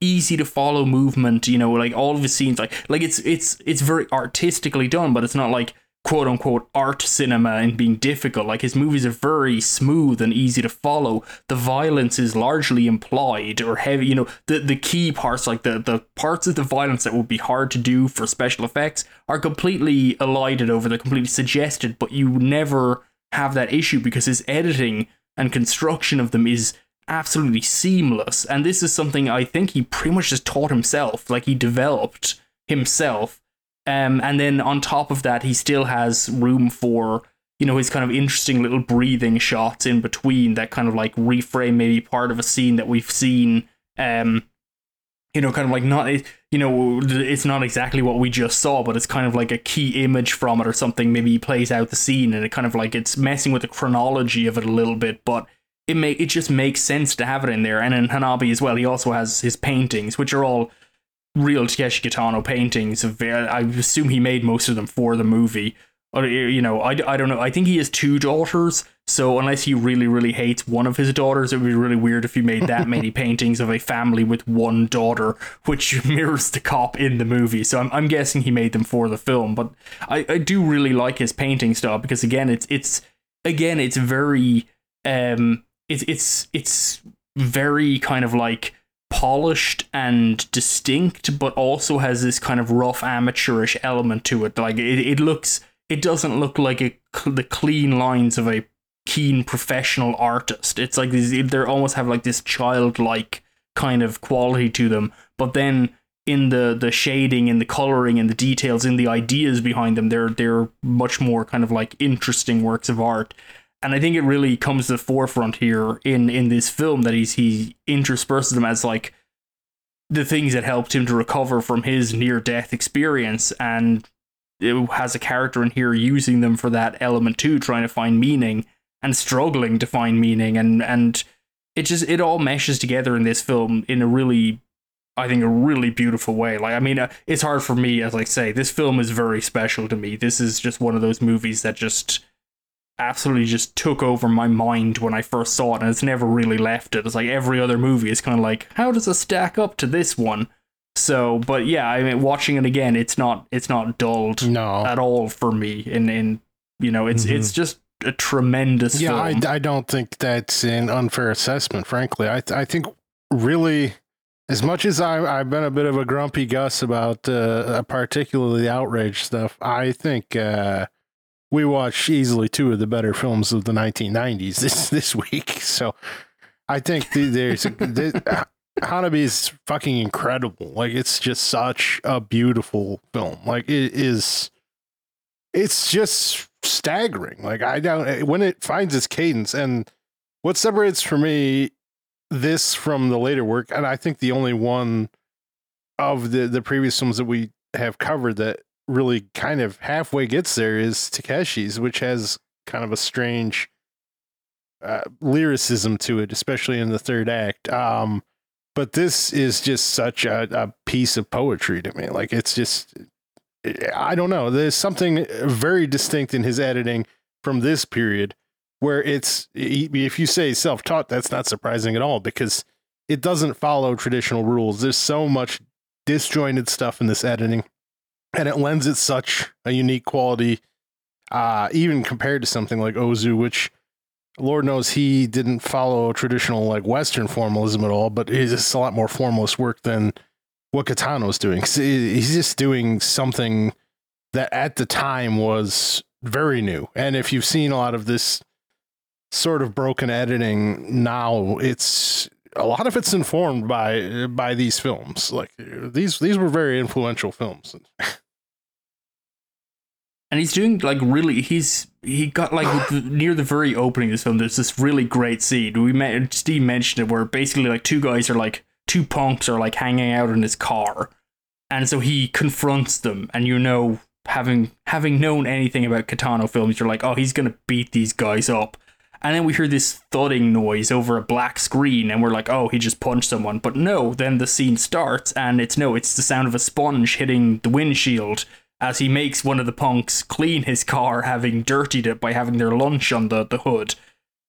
easy to follow movement you know like all of his scenes like like it's it's it's very artistically done but it's not like quote unquote art cinema and being difficult like his movies are very smooth and easy to follow the violence is largely implied or heavy you know the the key parts like the the parts of the violence that would be hard to do for special effects are completely elided over they're completely suggested but you never have that issue because his editing and construction of them is absolutely seamless. And this is something I think he pretty much just taught himself, like he developed himself. Um, and then on top of that, he still has room for you know his kind of interesting little breathing shots in between that kind of like reframe maybe part of a scene that we've seen um you know, kind of like not, you know, it's not exactly what we just saw, but it's kind of like a key image from it or something. Maybe he plays out the scene and it kind of like it's messing with the chronology of it a little bit, but it may it just makes sense to have it in there. And in Hanabi as well, he also has his paintings, which are all real Takeshi Kitano paintings. Of, I assume he made most of them for the movie or you know, I, I don't know. I think he has two daughters, so unless he really really hates one of his daughters, it would be really weird if he made that many paintings of a family with one daughter, which mirrors the cop in the movie. So I'm I'm guessing he made them for the film, but I, I do really like his painting style because again, it's it's again it's very um it's it's it's very kind of like polished and distinct, but also has this kind of rough amateurish element to it. Like it, it looks it doesn't look like a, the clean lines of a keen professional artist. It's like these, they almost have like this childlike kind of quality to them. But then in the the shading and the coloring and the details in the ideas behind them, they're they're much more kind of like interesting works of art. And I think it really comes to the forefront here in in this film that he's he intersperses them as like the things that helped him to recover from his near death experience and it has a character in here using them for that element too, trying to find meaning. and struggling to find meaning and and it just it all meshes together in this film in a really I think a really beautiful way. Like I mean, uh, it's hard for me as I say this film is very special to me. This is just one of those movies that just absolutely just took over my mind when I first saw it, and it's never really left it. It's like every other movie is kind of like, how does it stack up to this one? So, but yeah, I mean, watching it again, it's not it's not dulled No. at all for me. In in you know, it's Mhm. it's just a tremendous Yeah, I. I don't think that's an unfair assessment, frankly. I, th- I think really, as much as I, I've been a bit of a grumpy Gus about uh, particularly the outrage stuff, I think uh, we watched easily two of the better films of the 1990s this, this week. So I think the, there's the, Hanabi is fucking incredible. Like, it's just such a beautiful film. Like, it is it's just staggering. Like I don't when it finds its cadence and what separates for me this from the later work, and I think the only one of the the previous films that we have covered that really kind of halfway gets there is Takeshi's, which has kind of a strange uh, lyricism to it, especially in the third act. Um, but this is just such a, a piece of poetry to me. Like it's just I don't know. There's something very distinct in his editing from this period where it's if you say self-taught that's not surprising at all because it doesn't follow traditional rules. There's so much disjointed stuff in this editing and it lends it such a unique quality uh even compared to something like Ozu which Lord knows he didn't follow traditional like Western formalism at all, but it's a lot more formalist work than what Kitano's doing. He's just doing something that at the time was very new. And if you've seen a lot of this sort of broken editing now, it's a lot of it's informed by by these films. Like these these were very influential films. and he's doing like really he's he got like the, near the very opening of this film there's this really great scene. We met steve mentioned it where basically like two guys are like two punks are like hanging out in his car. And so he confronts them and you know having having known anything about kitano films you're like oh he's gonna beat these guys up. And then we hear this thudding noise over a black screen and we're like oh he just punched someone. But no then the scene starts and it's no it's the sound of a sponge hitting the windshield as he makes one of the punks clean his car, having dirtied it by having their lunch on the, the hood.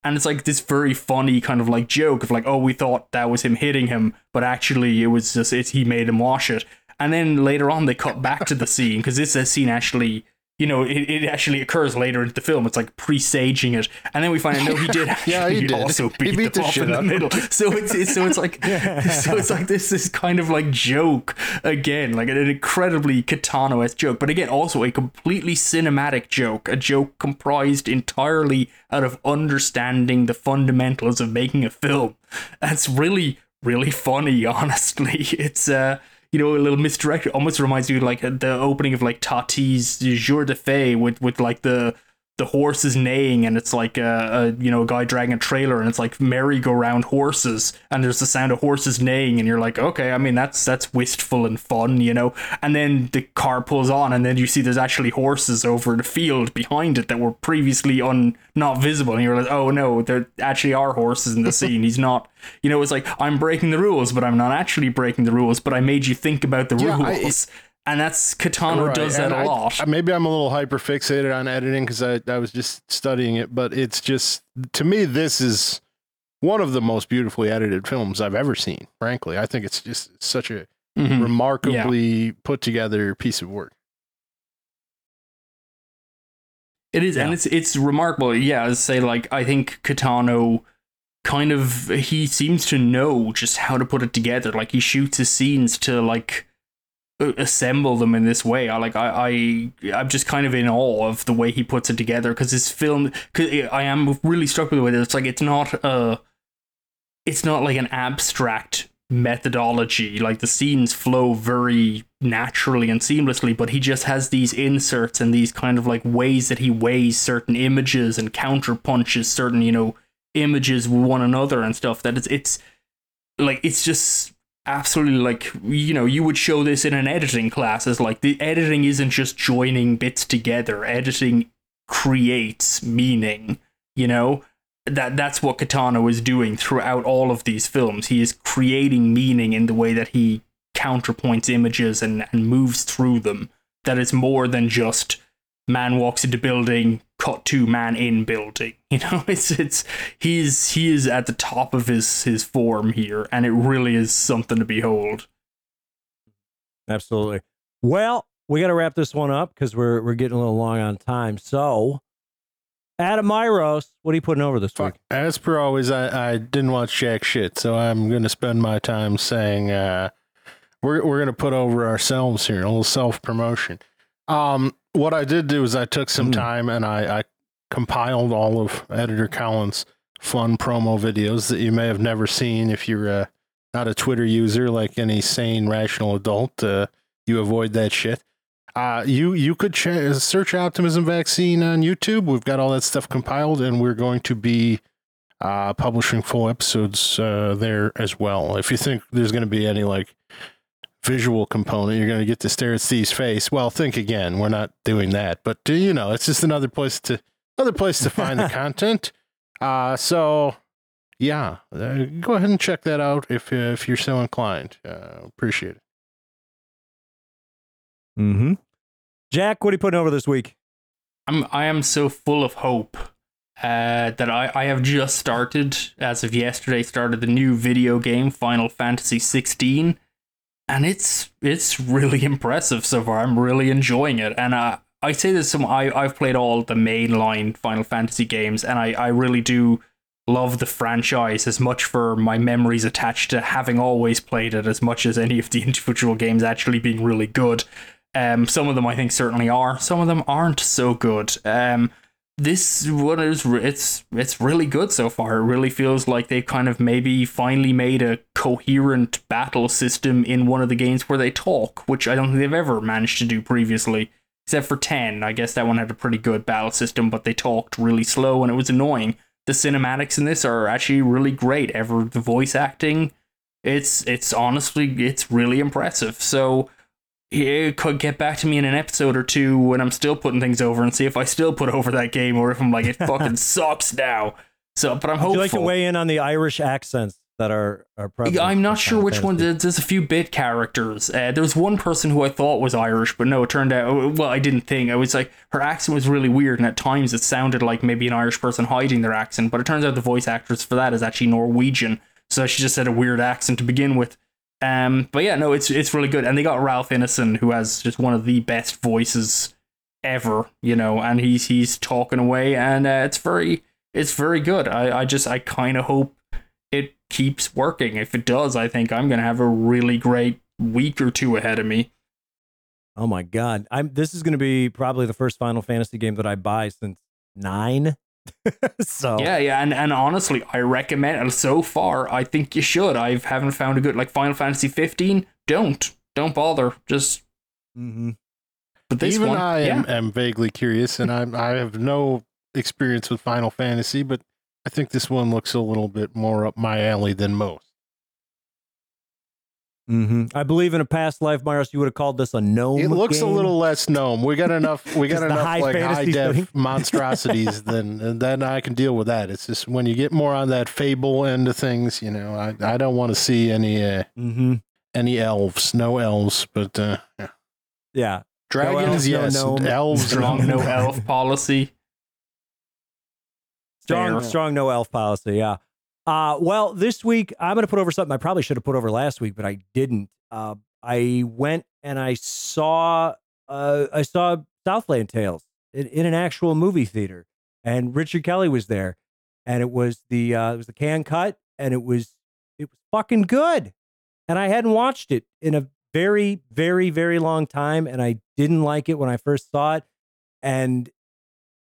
And it's like this very funny kind of like joke of like, oh, we thought that was him hitting him, but actually it was just it, he made him wash it. And then later on they cut back to the scene because this scene actually, you know, it, it actually occurs later into the film. It's like presaging it, and then we find out no, he did actually Yeah, he did. also He beat, beat the shit in the middle. So it's, it's so it's like so it's like this is kind of like joke again, like an incredibly Kitano-esque joke, but again also a completely cinematic joke, a joke comprised entirely out of understanding the fundamentals of making a film. That's really really funny, honestly. It's uh you know, a little misdirected. Almost reminds you like the opening of like Tati's Jour de Fête with with like the the horse is neighing and it's like a, a you know a guy dragging a trailer and it's like merry-go-round horses and there's the sound of horses neighing and you're like okay i mean that's that's wistful and fun you know? And then the car pulls on and then you see there's actually horses over the field behind it that were previously un not visible and you're like oh no there actually are horses in the scene. He's not you know it's like i'm breaking the rules but i'm not actually breaking the rules but i made you think about the Yeah, I- rules and that's Kitano Right, does that and a I- lot maybe I'm a little hyper fixated on editing because I, I was just studying it, but it's just to me this is one of the most beautifully edited films I've ever seen. Frankly, I think it's just such a Mhm. remarkably put together piece of work. It is, and it's it's remarkable. Yeah, as I say, like I think Kitano kind of he seems to know just how to put it together. Like he shoots his scenes to like assemble them in this way. I like I I I'm just kind of in awe of the way he puts it together because his film. I am really struck with the way that it's like it's not a it's not like an abstract methodology like the scenes flow very naturally and seamlessly but he just has these inserts and these kind of like ways that he weighs certain images and counter punches certain you know images with one another and stuff that it's it's like it's just absolutely like you know you would show this in an editing class as like the editing isn't just joining bits together editing creates meaning You know, that that's what Kitano is doing throughout all of these films. He is creating meaning in the way that he counterpoints images and, and moves through them. That is more than just man walks into building, cut to man in building. You know, it's it's he's he is at the top of his his form here, and it really is something to behold. Absolutely. Well, we got to wrap this one up because we're we're getting a little long on time. So, Adam Myros, what are you putting over this week? As per always, I, I didn't watch jack shit, so I'm going to spend my time saying uh, we're we're going to put over ourselves here, a little self promotion. Um, what I did do is I took some Mm. time and I, I compiled all of Editor Collins' fun promo videos that you may have never seen if you're uh, not a Twitter user like any sane, rational adult. Uh, you avoid that shit. Uh, you you could ch- search Optimism Vaccine on YouTube. We've got all that stuff compiled, and we're going to be uh, publishing full episodes uh, there as well. If you think there's going to be any like visual component, you're going to get to stare at Steve's face. Well, think again. We're not doing that, but you know, it's just another place to another place to find the content. Uh, so yeah, uh, go ahead and check that out if uh, if you're so inclined. Uh, appreciate it. Mm-hmm. Jack, what are you putting over this week? I'm I am so full of hope uh, that I, I have just started as of yesterday started the new video game Final Fantasy 16 and it's it's really impressive so far. I'm really enjoying it and uh, I say this some I I've played all the mainline Final Fantasy games and I I really do love the franchise as much for my memories attached to having always played it as much as any of the individual games actually being really good. Um, some of them I think certainly are. Some of them aren't so good. Um, this one is it's it's really good so far. It really feels like they've kind of maybe finally made a coherent battle system in one of the games where they talk, which I don't think they've ever managed to do previously. Except for ten, I guess that one had a pretty good battle system, but they talked really slow and it was annoying. The cinematics in this are actually really great. Ever the voice acting, it's it's honestly it's really impressive. So it could get back to me in an episode or two when I'm still putting things over and see if I still put over that game or if I'm like it fucking sucks now. So, but I'm Would hopeful. you like to weigh in on the Irish accents that are are prevalent? I'm not sure which one. Fantasy? There's, there's a few bit characters. Uh, there was one person who I thought was Irish, but no, it turned out. Well, I didn't think. I was like, her accent was really weird, and at times it sounded like maybe an Irish person hiding their accent. But it turns out the voice actress for that is actually Norwegian, so she just had a weird accent to begin with. Um, but yeah, no, it's it's really good, and they got Ralph Ineson, who has just one of the best voices ever, you know, and he's he's talking away, and uh, it's very it's very good. I I just I kind of hope it keeps working. If it does, I think I'm gonna have a really great week or two ahead of me. Oh my god! I'm. This is to be probably the first Final Fantasy game that I buy since nine. so Yeah, yeah, and, and honestly, I recommend. and So far, I think you should. I haven't found a good like Final Fantasy 15. Don't don't bother. Just hmm but this Even one, I am, am vaguely curious, and I'm, I have no experience with Final Fantasy, but I think this one looks a little bit more up my alley than most. Hmm I believe in a past life, Myros, you would have called this a gnome. It looks a little less gnome. We got enough. We got enough high like high fantasy def thing. monstrosities. then and then I can deal with that. It's just when you get more on that fable end of things, you know, I I don't want to see any uh, Mhm. any elves. No elves, but uh, yeah. Yeah. dragons. elves, no yes, gnome. elves. strong no elf policy. Strong, Fair. strong no elf policy. Yeah. Uh, well, this week I'm going to put over something I probably should have put over last week, but I didn't. Uh, I went and I saw uh, I saw Southland Tales in, in an actual movie theater, and Richard Kelly was there, and it was the uh, it was the Cannes cut, and it was it was fucking good, and I hadn't watched it in a very very very long time, and I didn't like it when I first saw it, and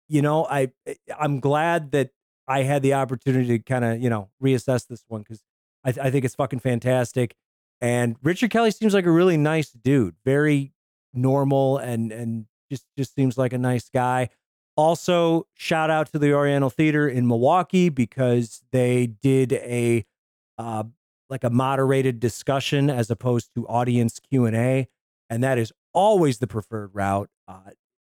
you know I I'm glad that I had the opportunity to kind of you know reassess this one because I, th- I think it's fucking fantastic. And Richard Kelly seems like a really nice dude, very normal and and just just seems like a nice guy. Also, shout out to the Oriental Theater in Milwaukee because they did a uh, like a moderated discussion as opposed to audience Q and A, and that is always the preferred route. Uh,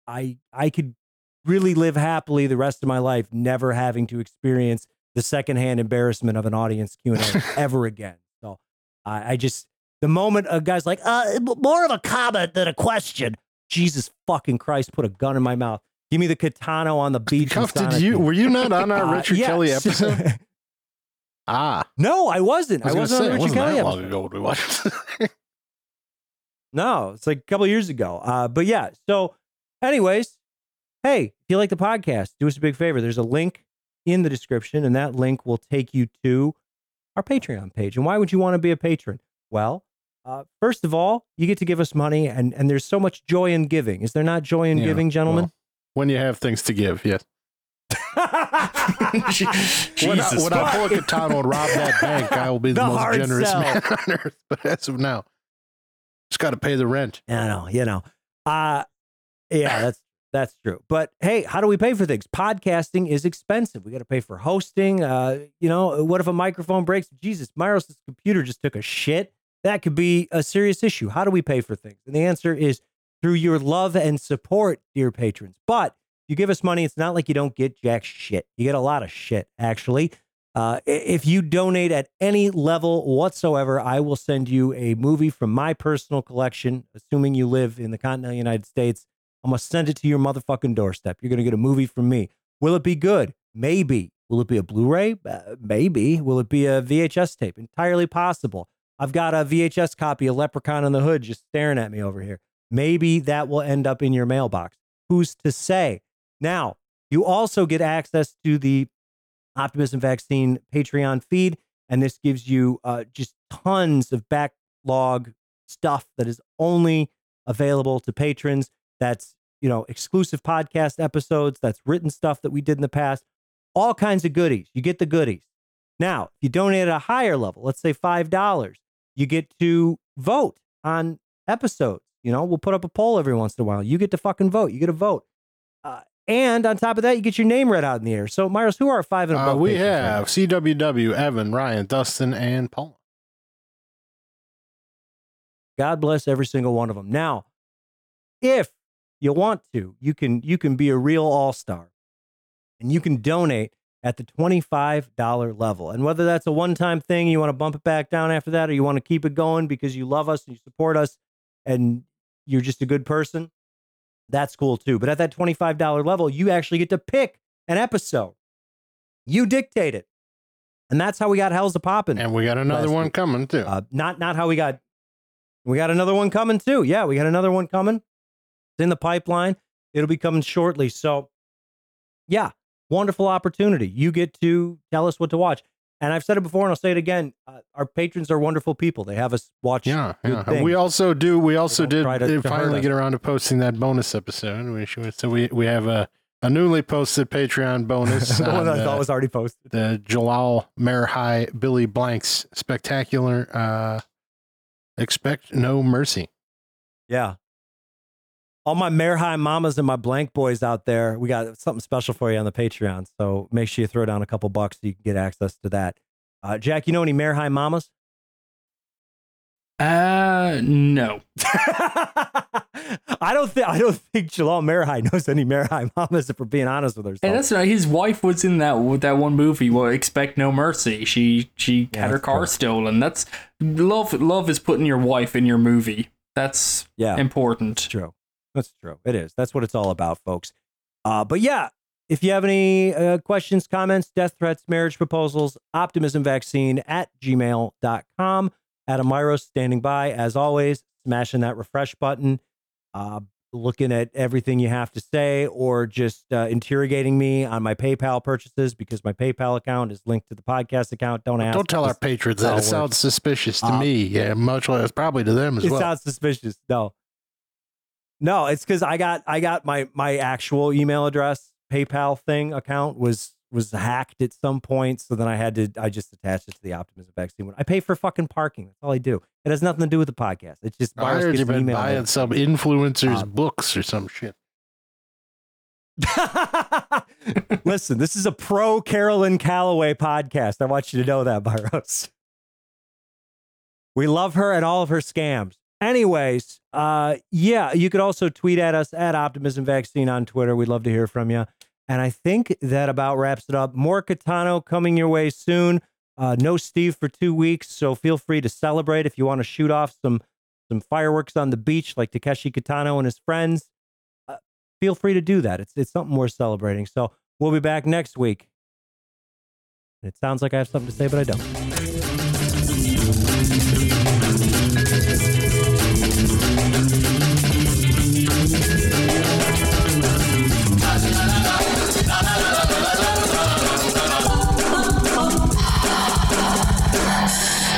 I I could really live happily the rest of my life, never having to experience the secondhand embarrassment of an audience Q and A ever again. So I, I just the moment a guy's like, uh, more of a comment than a question. Jesus fucking Christ, put a gun in my mouth. Give me the katana on the beach. Cuff, did you were you not on our Uh, Richard yes. Kelly episode? Ah, no, I wasn't. I, was wasn't gonna on Richard wasn't Kelly that long episode. ago we watched. No, it's like a couple years ago. Uh, but yeah. So, anyways, hey, if you like the podcast, do us a big favor. There's a link in the description, and that link will take you to our Patreon page. And why would you want to be a patron? Well, uh, first of all, you get to give us money, and and there's so much joy in giving. Is there not joy in Yeah, giving, gentlemen? when you have things to give, yes. Jesus, when I, when I pull a katana and rob that bank, I will be the, The most generous sell. man on earth. But as of now, just got to pay the rent. I know, you know. Uh yeah, that's that's true. But hey, how do we pay for things? Podcasting is expensive. We got to pay for hosting. Uh, you know, what if a microphone breaks? Jesus, Myros' computer just took a shit. That could be a serious issue. How do we pay for things? And the answer is through your love and support, dear patrons. But you give us money, it's not like you don't get jack shit. You get a lot of shit, actually. Uh, if you donate at any level whatsoever, I will send you a movie from my personal collection, assuming you live in the continental United States. I'm going to send it to your motherfucking doorstep. You're going to get a movie from me. Will it be good? Maybe. Will it be a Blu ray? Uh, maybe. Will it be a VHS tape? Entirely possible. I've got a VHS copy of Leprechaun in the Hood just staring at me over here. Maybe that will end up in your mailbox. Who's to say? Now, you also get access to the Optimism Vaccine Patreon feed, and this gives you uh, just tons of backlog stuff that is only available to patrons. That's you know exclusive podcast episodes. That's written stuff that we did in the past. All kinds of goodies. You get the goodies. Now, if you donate at a higher level, let's say five dollars, you get to vote on episodes. You know, we'll put up a poll every once in a while. You get to fucking vote. You get a vote. Uh, and on top of that, you get your name read out in the air. So, Myros, who are our five and Uh, above? we patrons right have CWW, Evan, Ryan, Dustin, and Paul. God bless every single one of them. Now, if you want to, you can you can be a real all-star and you can donate at the $25 level. And whether that's a one-time thing, you want to bump it back down after that, or you want to keep it going because you love us and you support us and you're just a good person, that's cool too. But at that $25 level, you actually get to pick an episode. You dictate it. And that's how we got Hell's a Poppin'. And we got another one week. coming too. Uh, not not how we got. We got another one coming too. Yeah, we got another one coming. It's in the pipeline. It'll be coming shortly. So, yeah, wonderful opportunity. You get to tell us what to watch. And I've said it before, and I'll say it again. Uh, our patrons are wonderful people. They have us watch. yeah, yeah. We also do. We also did to- uh, to finally get around to posting that bonus episode. We so we we have a a newly posted Patreon bonus. the one that I thought was already posted. the Jalal High Billy Blanks spectacular. Uh, expect no mercy. Yeah. All my Merhi mamas and my blank boys out there, we got something special for you on the Patreon. So make sure you throw down a couple bucks so you can get access to that. Uh, Jack, you know any Merhi mamas? Uh, no. I don't think I don't think Jalal Merhi knows any Merhi mamas. If we're being honest with herself, Hey, that's right. His wife was in that with that one movie. Well, Expect No Mercy. She she Yeah, had her car stolen. That's love. Love is putting your wife in your movie. That's yeah, important. true. That's true. It is. That's what it's all about, folks. Uh, but yeah, if you have any uh, questions, comments, death threats, marriage proposals, optimism vaccine at gmail.com. Adam Myros standing by, as always, smashing that refresh button, uh, looking at everything you have to say, or just uh, interrogating me on my PayPal purchases because my PayPal account is linked to the podcast account. Don't ask. Don't tell our patrons that. it It sounds suspicious to Uh, me. Yeah, much less probably to them as it well. It sounds suspicious. No, no, it's because I got I got my my actual email address PayPal thing account was was hacked at some point. So then I had to I just attached it to the Optimism vaccine one. I pay for fucking parking. That's all I do. It has nothing to do with the podcast. It's just I heard you've been email. buying some influencers' Uh, books or some shit. Listen, this is a pro Caroline Calloway podcast. I want you to know that, Barros. We love her and all of her scams. Anyways, uh, yeah, you could also tweet at us at Optimism Vaccine on Twitter. We'd love to hear from you. And I think that about wraps it up. More Kitano coming your way soon. Uh, no Steve for two weeks, so feel free to celebrate if you want to shoot off some some fireworks on the beach like Takeshi Kitano and his friends. Uh, feel free to do that. It's it's something worth celebrating. So we'll be back next week. It sounds like I have something to say, but I don't.